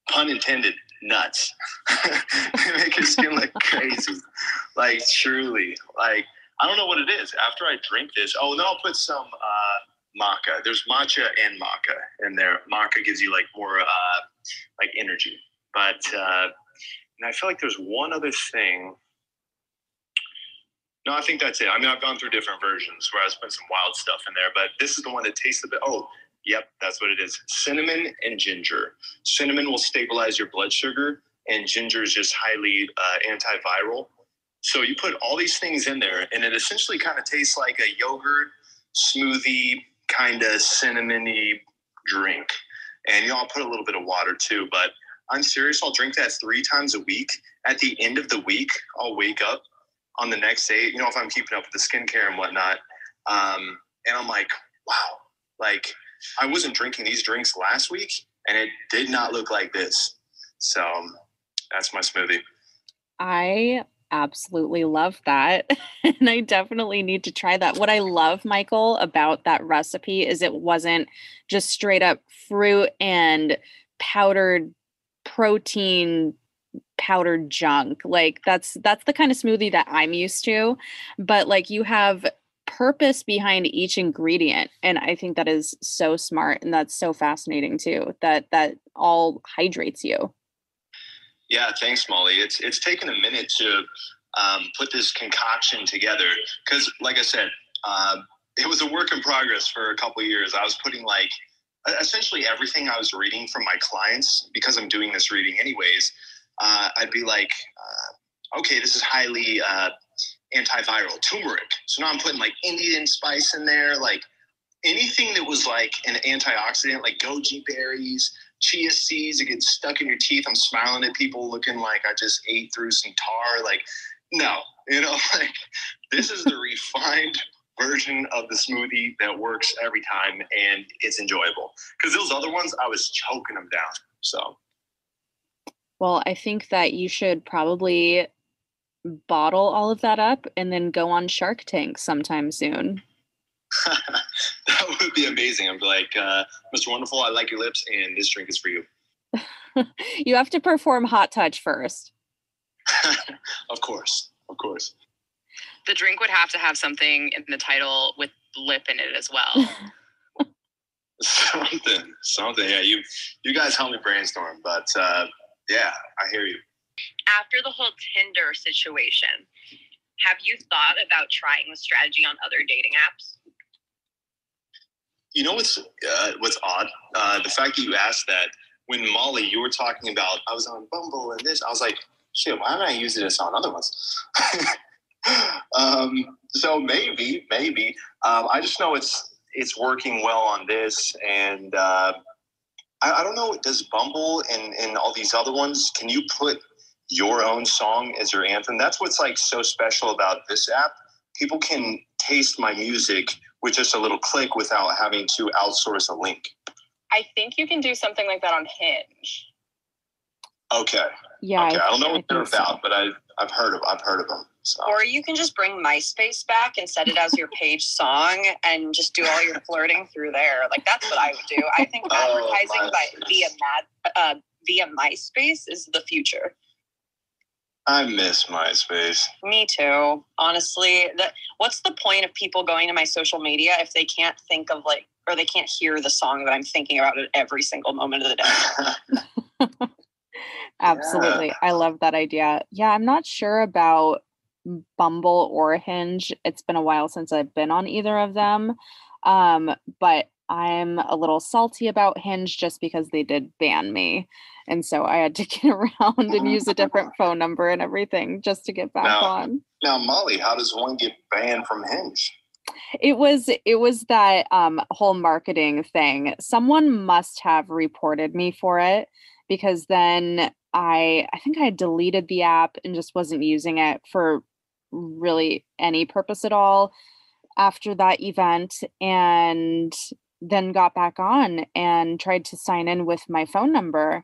pun intended, nuts. make your skin look crazy. Like truly, like I don't know what it is. After I drink this, oh, then I'll put some uh, maca. There's matcha and maca in there. Maca gives you like more uh, like energy. But uh, and I feel like there's one other thing. No, I think that's it. I mean, I've gone through different versions where I was putting some wild stuff in there, but this is the one that tastes a bit. Oh, yep, that's what it is. Cinnamon and ginger. Cinnamon will stabilize your blood sugar, and ginger is just highly uh, antiviral. So you put all these things in there, and it essentially kind of tastes like a yogurt smoothie, kind of cinnamony drink. And you know, I'll put a little bit of water too. But I'm serious. I'll drink that three times a week. At the end of the week, I'll wake up on the next day. You know, if I'm keeping up with the skincare and whatnot, um, and I'm like, wow, like I wasn't drinking these drinks last week, and it did not look like this. So that's my smoothie. I absolutely love that. and I definitely need to try that. What I love, Michael, about that recipe is it wasn't just straight up fruit and powdered protein powdered junk. Like that's that's the kind of smoothie that I'm used to. But like you have purpose behind each ingredient and I think that is so smart and that's so fascinating too that that all hydrates you. Yeah, thanks, Molly. It's it's taken a minute to um, put this concoction together because, like I said, uh, it was a work in progress for a couple years. I was putting like essentially everything I was reading from my clients because I'm doing this reading anyways. Uh, I'd be like, uh, okay, this is highly uh, antiviral, turmeric. So now I'm putting like Indian spice in there, like anything that was like an antioxidant, like goji berries, chia seeds It gets stuck in your teeth. I'm smiling at people looking like I just ate through some tar. Like, no, you know, like this is the refined version of the smoothie that works every time and it's enjoyable. Because those other ones, I was choking them down. So, well, I think that you should probably bottle all of that up and then go on Shark Tank sometime soon. that would be amazing. I'm like, uh, Mr. Wonderful, I like your lips, and this drink is for you. you have to perform hot touch first. of course, of course. The drink would have to have something in the title with lip in it as well. something, something. Yeah, you you guys help me brainstorm, but uh, yeah, I hear you. After the whole Tinder situation, have you thought about trying the strategy on other dating apps? You know what's uh, what's odd? Uh, the fact that you asked that when Molly, you were talking about I was on Bumble and this, I was like, shit, why don't I use this on other ones? um, so maybe, maybe. Um, I just know it's it's working well on this, and uh, I, I, don't know. Does Bumble and and all these other ones? Can you put your own song as your anthem? That's what's like so special about this app. People can taste my music with just a little click without having to outsource a link. I think you can do something like that on Hinge. Okay. Yeah. Okay. I, I don't know what they're about, so. but I've I've heard of I've heard of them. So. Or you can just bring MySpace back and set it as your page song and just do all your flirting through there. Like that's what I would do. I think oh, advertising oh, by via mad uh, via MySpace is the future. I miss MySpace. Me too. Honestly, that what's the point of people going to my social media if they can't think of like or they can't hear the song that I'm thinking about at every single moment of the day? Absolutely. Yeah. I love that idea. Yeah, I'm not sure about Bumble or Hinge. It's been a while since I've been on either of them. Um, but I'm a little salty about Hinge just because they did ban me. And so I had to get around and use a different phone number and everything just to get back now, on. Now, Molly, how does one get banned from Hinge? It was it was that um, whole marketing thing. Someone must have reported me for it because then I I think I deleted the app and just wasn't using it for really any purpose at all after that event and then got back on and tried to sign in with my phone number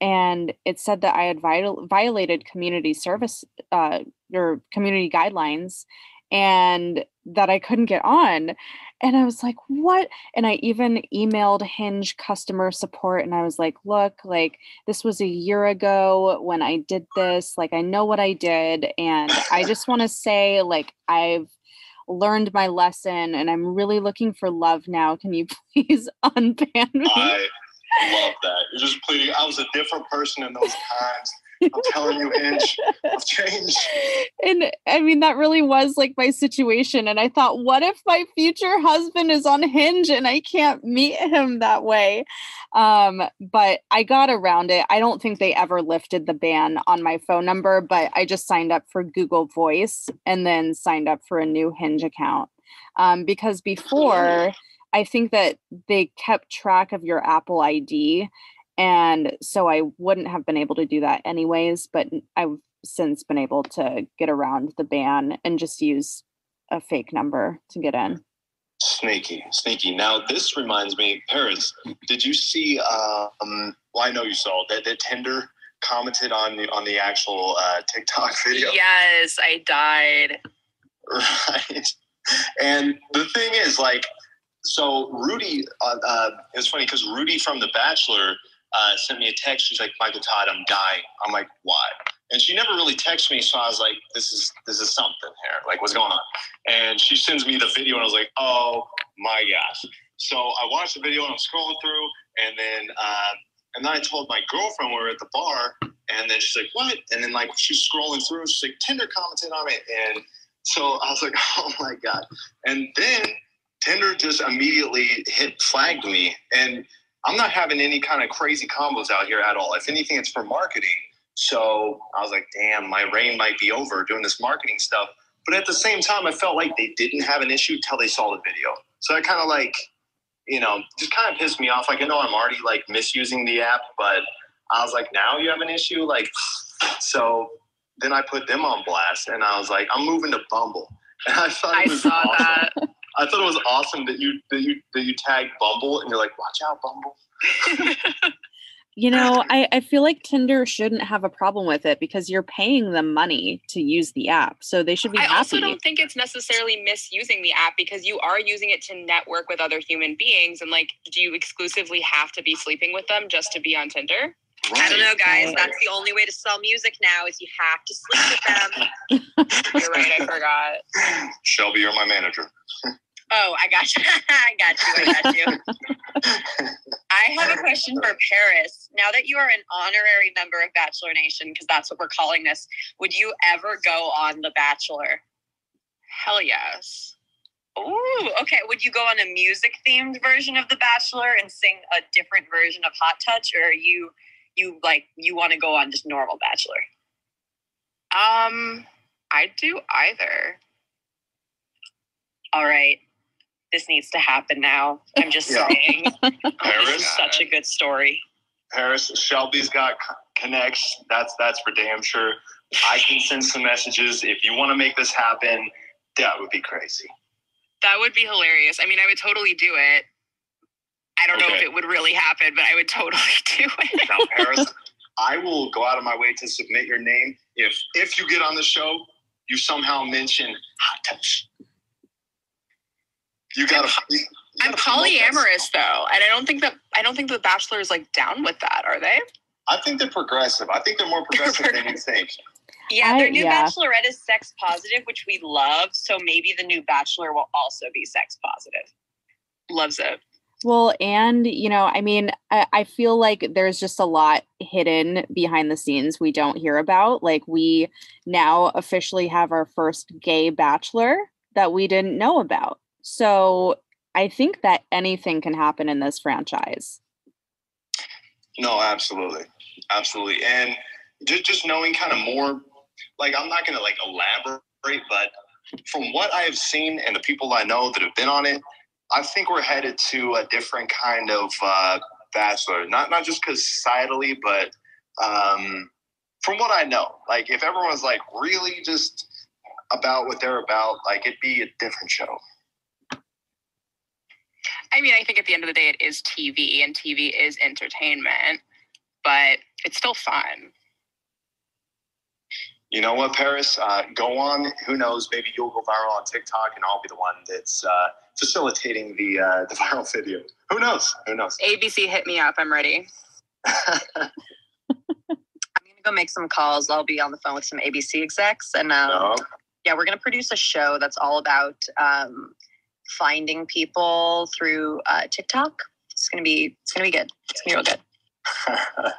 and it said that I had viol- violated community service uh, or community guidelines and that I couldn't get on. And I was like, what? And I even emailed Hinge customer support and I was like, look, like this was a year ago when I did this. Like, I know what I did. And I just want to say, like, I've learned my lesson and I'm really looking for love now. Can you please unban me? I love that. You're just pleading. I was a different person in those times. I'm telling you, Hinge, I've changed. And I mean, that really was like my situation. And I thought, what if my future husband is on Hinge and I can't meet him that way? Um, but I got around it. I don't think they ever lifted the ban on my phone number, but I just signed up for Google Voice and then signed up for a new Hinge account. Um, because before, I think that they kept track of your Apple ID and so I wouldn't have been able to do that anyways, but I've since been able to get around the ban and just use a fake number to get in. Sneaky, sneaky. Now this reminds me, Paris. Did you see? Um, well, I know you saw that that Tinder commented on the on the actual uh, TikTok video. Yes, I died. Right. And the thing is, like, so Rudy. Uh, uh, it was funny because Rudy from The Bachelor uh, sent me a text. She's like, Michael Todd, I'm dying. I'm like, why? And she never really texted me, so I was like, this is this is something here. Like, what's going on? And she sends me the video, and I was like, oh my gosh. So I watched the video, and I'm scrolling through, and then uh, and then I told my girlfriend we were at the bar, and then she's like, what? And then like she's scrolling through, she's like, Tinder commented on it, and so I was like, oh my god. And then Tinder just immediately hit flagged me, and I'm not having any kind of crazy combos out here at all. If anything, it's for marketing. So I was like, damn, my reign might be over doing this marketing stuff. But at the same time, I felt like they didn't have an issue till they saw the video. So I kind of like, you know, just kind of pissed me off. Like I know I'm already like misusing the app, but I was like, now you have an issue. Like, so then I put them on blast, and I was like, I'm moving to Bumble. And I thought I it was saw awesome. that. I thought it was awesome that you that you that you tagged Bumble, and you're like, watch out, Bumble. You know, I, I feel like Tinder shouldn't have a problem with it because you're paying them money to use the app. So they should be I happy. also don't think it's necessarily misusing the app because you are using it to network with other human beings. And like, do you exclusively have to be sleeping with them just to be on Tinder? I don't know, guys. That's the only way to sell music now is you have to sleep with them. You're right. I forgot. Shelby, you're my manager. Oh, I got you. I got you. I got you. I have a question for Paris. Now that you are an honorary member of Bachelor Nation, because that's what we're calling this, would you ever go on The Bachelor? Hell yes. Ooh, okay. Would you go on a music themed version of The Bachelor and sing a different version of Hot Touch, or are you you like you want to go on just normal Bachelor? Um, I'd do either. All right. This needs to happen now. I'm just Yeah. saying. this Paris, is such a good story. Paris, Shelby's got c- connects. That's that's for damn sure. I can send some messages if you want to make this happen. That would be crazy. That would be hilarious. I mean, I would totally do it. I don't know if it would really happen, but I would totally do it. Now, Paris, I will go out of my way to submit your name if if you get on the show, you somehow mention hot touch. You gotta. I'm gotta promote that. polyamorous though, and I don't think that I don't think the Bachelor is like down with that. Are they? I think they're progressive. I think they're more progressive than you think. Yeah, I- their new yeah. Bachelorette is sex positive, which we love. So maybe the new Bachelor will also be sex positive. Loves it. Well, and you know, I mean, I, I feel like there's just a lot hidden behind the scenes we don't hear about. Like we now officially have our first gay bachelor that we didn't know about. So I think that anything can happen in this franchise. No, absolutely, absolutely, and just just knowing kind of more. Like I'm not gonna like elaborate, but from what I have seen and the people I know that have been on it, I think we're headed to a different kind of uh, bachelor. Not not just because societally, but Um, from what I know, like if everyone's like really just about what they're about, like it'd be a different show. I mean, I think at the end of the day, it is TV, and TV is entertainment, but it's still fun. You know what, Paris? Uh, go on. Who knows? Maybe you'll go viral on TikTok, and I'll be the one that's uh, facilitating the uh, the viral video. Who knows? Who knows? ABC, hit me up. I'm ready. I'm gonna go make some calls. I'll be on the phone with some ABC execs, and um, No? yeah, we're gonna produce a show that's all about um, finding people through uh, TikTok. It's gonna be it's gonna be good. It's gonna be real good.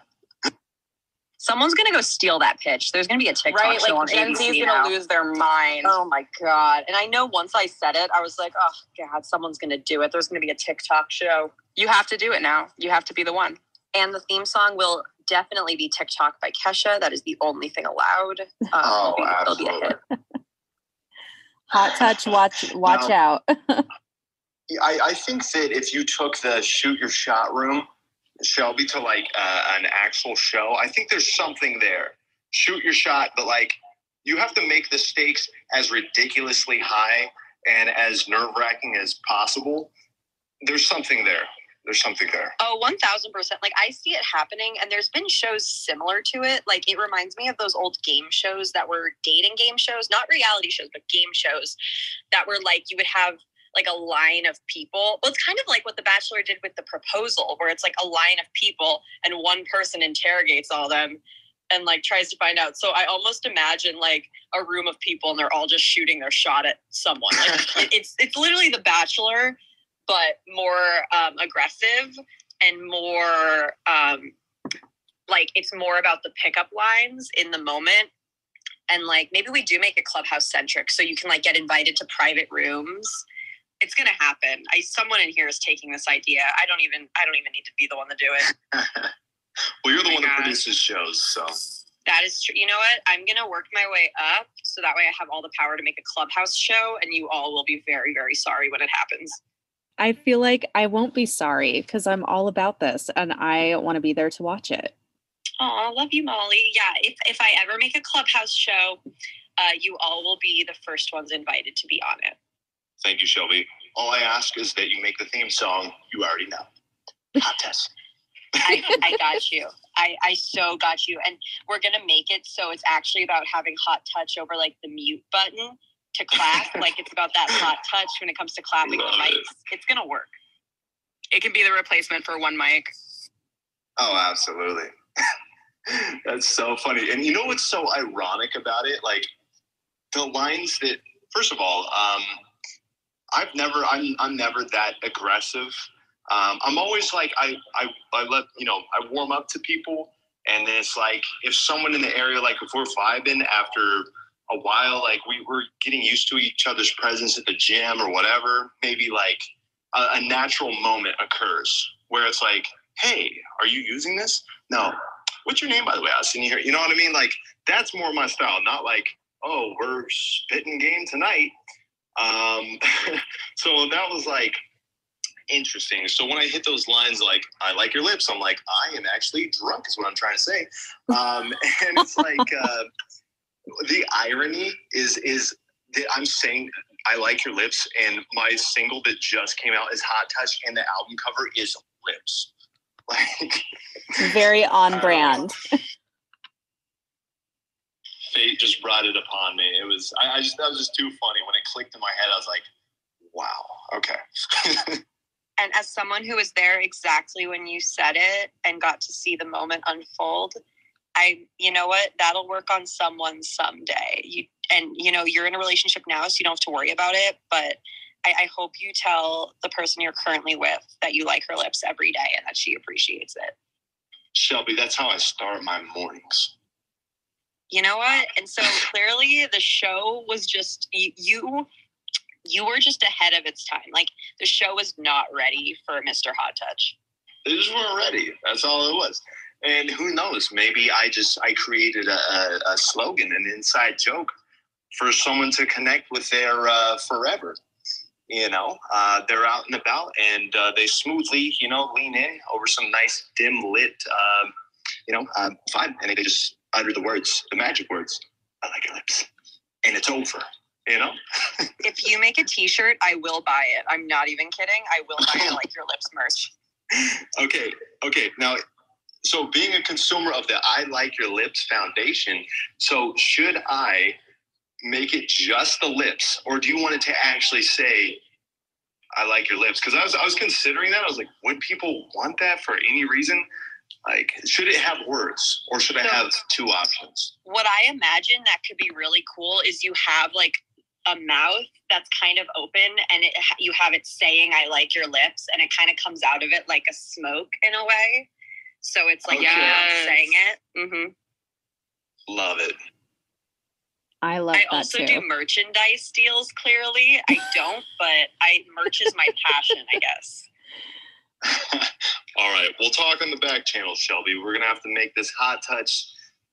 Someone's gonna go steal that pitch. There's gonna be a TikTok right? show Like on Gen Z is ABC gonna lose their mind. Oh my god! And I know once I said it, I was like, oh god, someone's gonna do it. There's gonna be a TikTok show, You have to do it now. You have to be the one. and the theme song will definitely be TikTok by Kesha. That is the only thing allowed. Um, Oh, it'll be- it'll be a absolutely. hit. Hot touch, watch watch No. out. I, I think that if you took the shoot your shot room, Shelby, to like uh, an actual show, I think there's something there. Shoot your shot, but like you have to make the stakes as ridiculously high and as nerve wracking as possible. There's something there. There's something there. Oh, 1000%. Like, I see it happening, and there's been shows similar to it. Like, it reminds me of those old game shows that were dating game shows, not reality shows, but game shows that were like, you would have like a line of people. Well, it's kind of like what The Bachelor did with the proposal, where it's like a line of people, and one person interrogates all them and like tries to find out. So I almost imagine like a room of people, and they're all just shooting their shot at someone. Like, it's it's literally The Bachelor, but more um, aggressive and more um, like it's more about the pickup lines in the moment. And like maybe we do make it clubhouse centric, so you can like get invited to private rooms. It's gonna happen. I someone in here is taking this idea. I don't even I don't even need to be the one to do it. well, you're the Oh one that produces shows, so That is true. You know what? I'm gonna work my way up so that way I have all the power to make a clubhouse show, and you all will be very very sorry when it happens. I feel like I won't be sorry because I'm all about this and I want to be there to watch it. Oh, I love you, Molly. Yeah, if if I ever make a clubhouse show, uh, you all will be the first ones invited to be on it. thank you, Shelby. All I ask is that you make the theme song. You already know. Hot test. I, I got you. I, I so got you. And we're gonna make it so it's actually about having hot touch over like the mute button to clap. like it's about that hot touch when it comes to clapping the Love it. It's gonna work. It can be the replacement for one mic. Oh, absolutely. That's so funny. And you know what's so ironic about it? Like the lines that first of all, um, I've never I'm I'm never that aggressive. Um, I'm always like I, I I let you know, I warm up to people and then it's like if someone in the area, like if we're vibing after a while, like we were getting used to each other's presence at the gym or whatever, maybe like a, a natural moment occurs where it's like, hey, are you using this? No. What's your name, by the way? I was sitting here. You know what I mean? Like, that's more my style, not like, oh, we're spitting game tonight. Um, so that was like interesting. So when I hit those lines, like, I like your lips, I'm like, I am actually drunk, is what I'm trying to say. Um, and it's like, uh, the irony is, is that I'm saying I like your lips, and my single that just came out is Hot Touch, and the album cover is lips. Like, Very on Uh, brand. fate just brought it upon me. It was, I, I just, that was just too funny. When it clicked in my head, I was like, wow, okay. And as someone who was there exactly when you said it and got to see the moment unfold, I, you know what, that'll work on someone someday. You and you know you're in a relationship now, so you don't have to worry about it. But I, I hope you tell the person you're currently with that you like her lips every day and that she appreciates it. Shelby, that's how I start my mornings. You know what? And so clearly the show was just you. you you were just ahead of its time. Like the show was not ready for Mr. Hot Touch. They just weren't ready. That's all it was. And who knows? Maybe I just I created a, a, a slogan, an inside joke for someone to connect with their uh, forever. You know, uh, they're out and about, and uh, they smoothly, you know, lean in over some nice dim lit um, you know, fine. And they just utter the words, the magic words, I like your lips. And it's over, you know? if you make a T-shirt, I will buy it. I'm not even kidding. I will buy it like your lips merch. okay, okay. Now, so being a consumer of the I Like Your Lips Foundation, so should I make it just the lips, or do you want it to actually say I like your lips? Because I was I was considering that. I was like, would people want that for any reason? Like, should it have words, or should I have two options? What I imagine that could be really cool is you have like a mouth that's kind of open and it, you have it saying I like your lips and it kind of comes out of it like a smoke in a way. So it's like Okay. you're Yes. saying it. Mm-hmm. Love it. I love I that also too. do merchandise deals. Clearly, I don't, but I merch is my passion, I guess. All right, we'll talk on the back channel, Shelby. We're gonna have to make this hot touch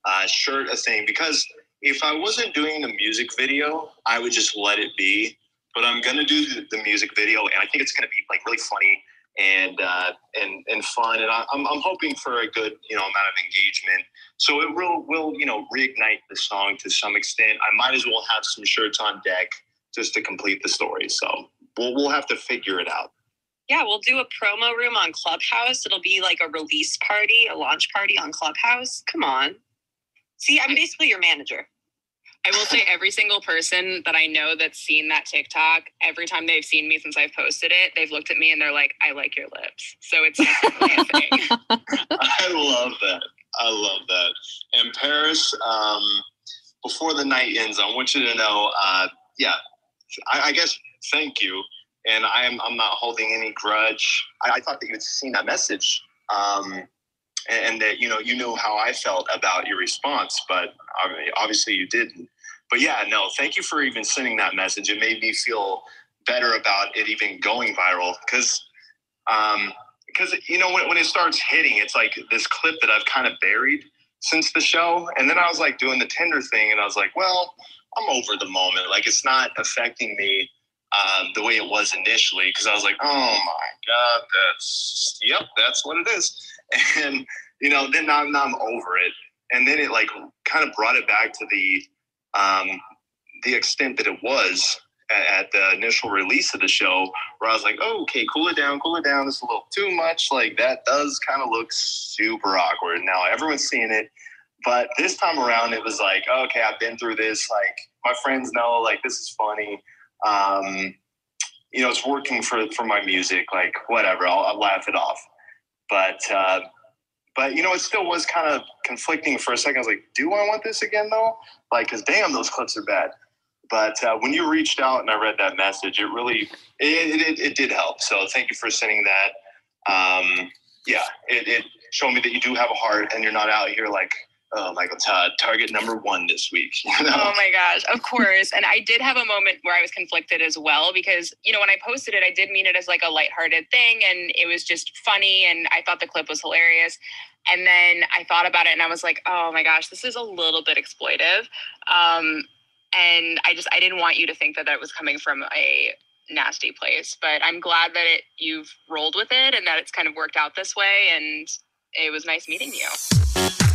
uh, shirt a thing because if I wasn't doing the music video, I would just let it be. But I'm gonna do the, the music video, and I think it's gonna be like really funny and uh, and and fun. And I, I'm I'm hoping for a good you know amount of engagement. So it will will you know reignite the song to some extent. I might as well have some shirts on deck just to complete the story. So we'll we'll have to figure it out. Yeah, we'll do a promo room on Clubhouse. It'll be like a release party, a launch party on Clubhouse. Come on. See, I'm basically your manager. I will say every single person that I know that's seen that TikTok, every time they've seen me since I've posted it, they've looked at me and they're like, I like your lips. So it's definitely a thing. I love that. I love that. And Paris, um, before the night ends, I want you to know, uh, yeah, I, I guess thank you. And I'm I'm not holding any grudge. I, I thought that you had seen that message, um, and, and that you know you knew how I felt about your response, but obviously you didn't. But yeah, no, thank you for even sending that message. It made me feel better about it even going viral because um, because you know when, when it starts hitting it's like this clip that i've kind of buried since the show. And then i was like doing the tinder thing and i was like well i'm over the moment. Like it's not affecting me um, the way it was initially. Because i was like oh my god that's yep that's what it is. And you know then now, i'm over it. And then it like kind of brought it back to the um, the extent that it was at, at the initial release of the show where I was like, oh, okay, cool it down, cool it down. It's a little too much. Like that does kind of look super awkward. Now everyone's seeing it. But this time around, it was like, okay, I've been through this. Like my friends know, like this is funny. Um, you know, it's working for for my music. Like whatever, I'll, I'll laugh it off. But uh, but you know, it still was kind of conflicting for a second. I was like, do I want this again though? Like, because damn, those clips are bad. But uh, when you reached out and I read that message, it really it, it, it did help. So thank you for sending that. Um, yeah, it, it showed me that you do have a heart and you're not out here like, oh, Michael Todd, target number one this week. You know? Oh my gosh, of course. And I did have a moment where I was conflicted as well because, you know, when I posted it, I did mean it as like a lighthearted thing and it was just funny and I thought the clip was hilarious. And then I thought about it and I was like, oh my gosh, this is a little bit exploitive. Um, and I just, I didn't want you to think that that was coming from a nasty place, but I'm glad that it, you've rolled with it and that it's kind of worked out this way. And it was nice meeting you.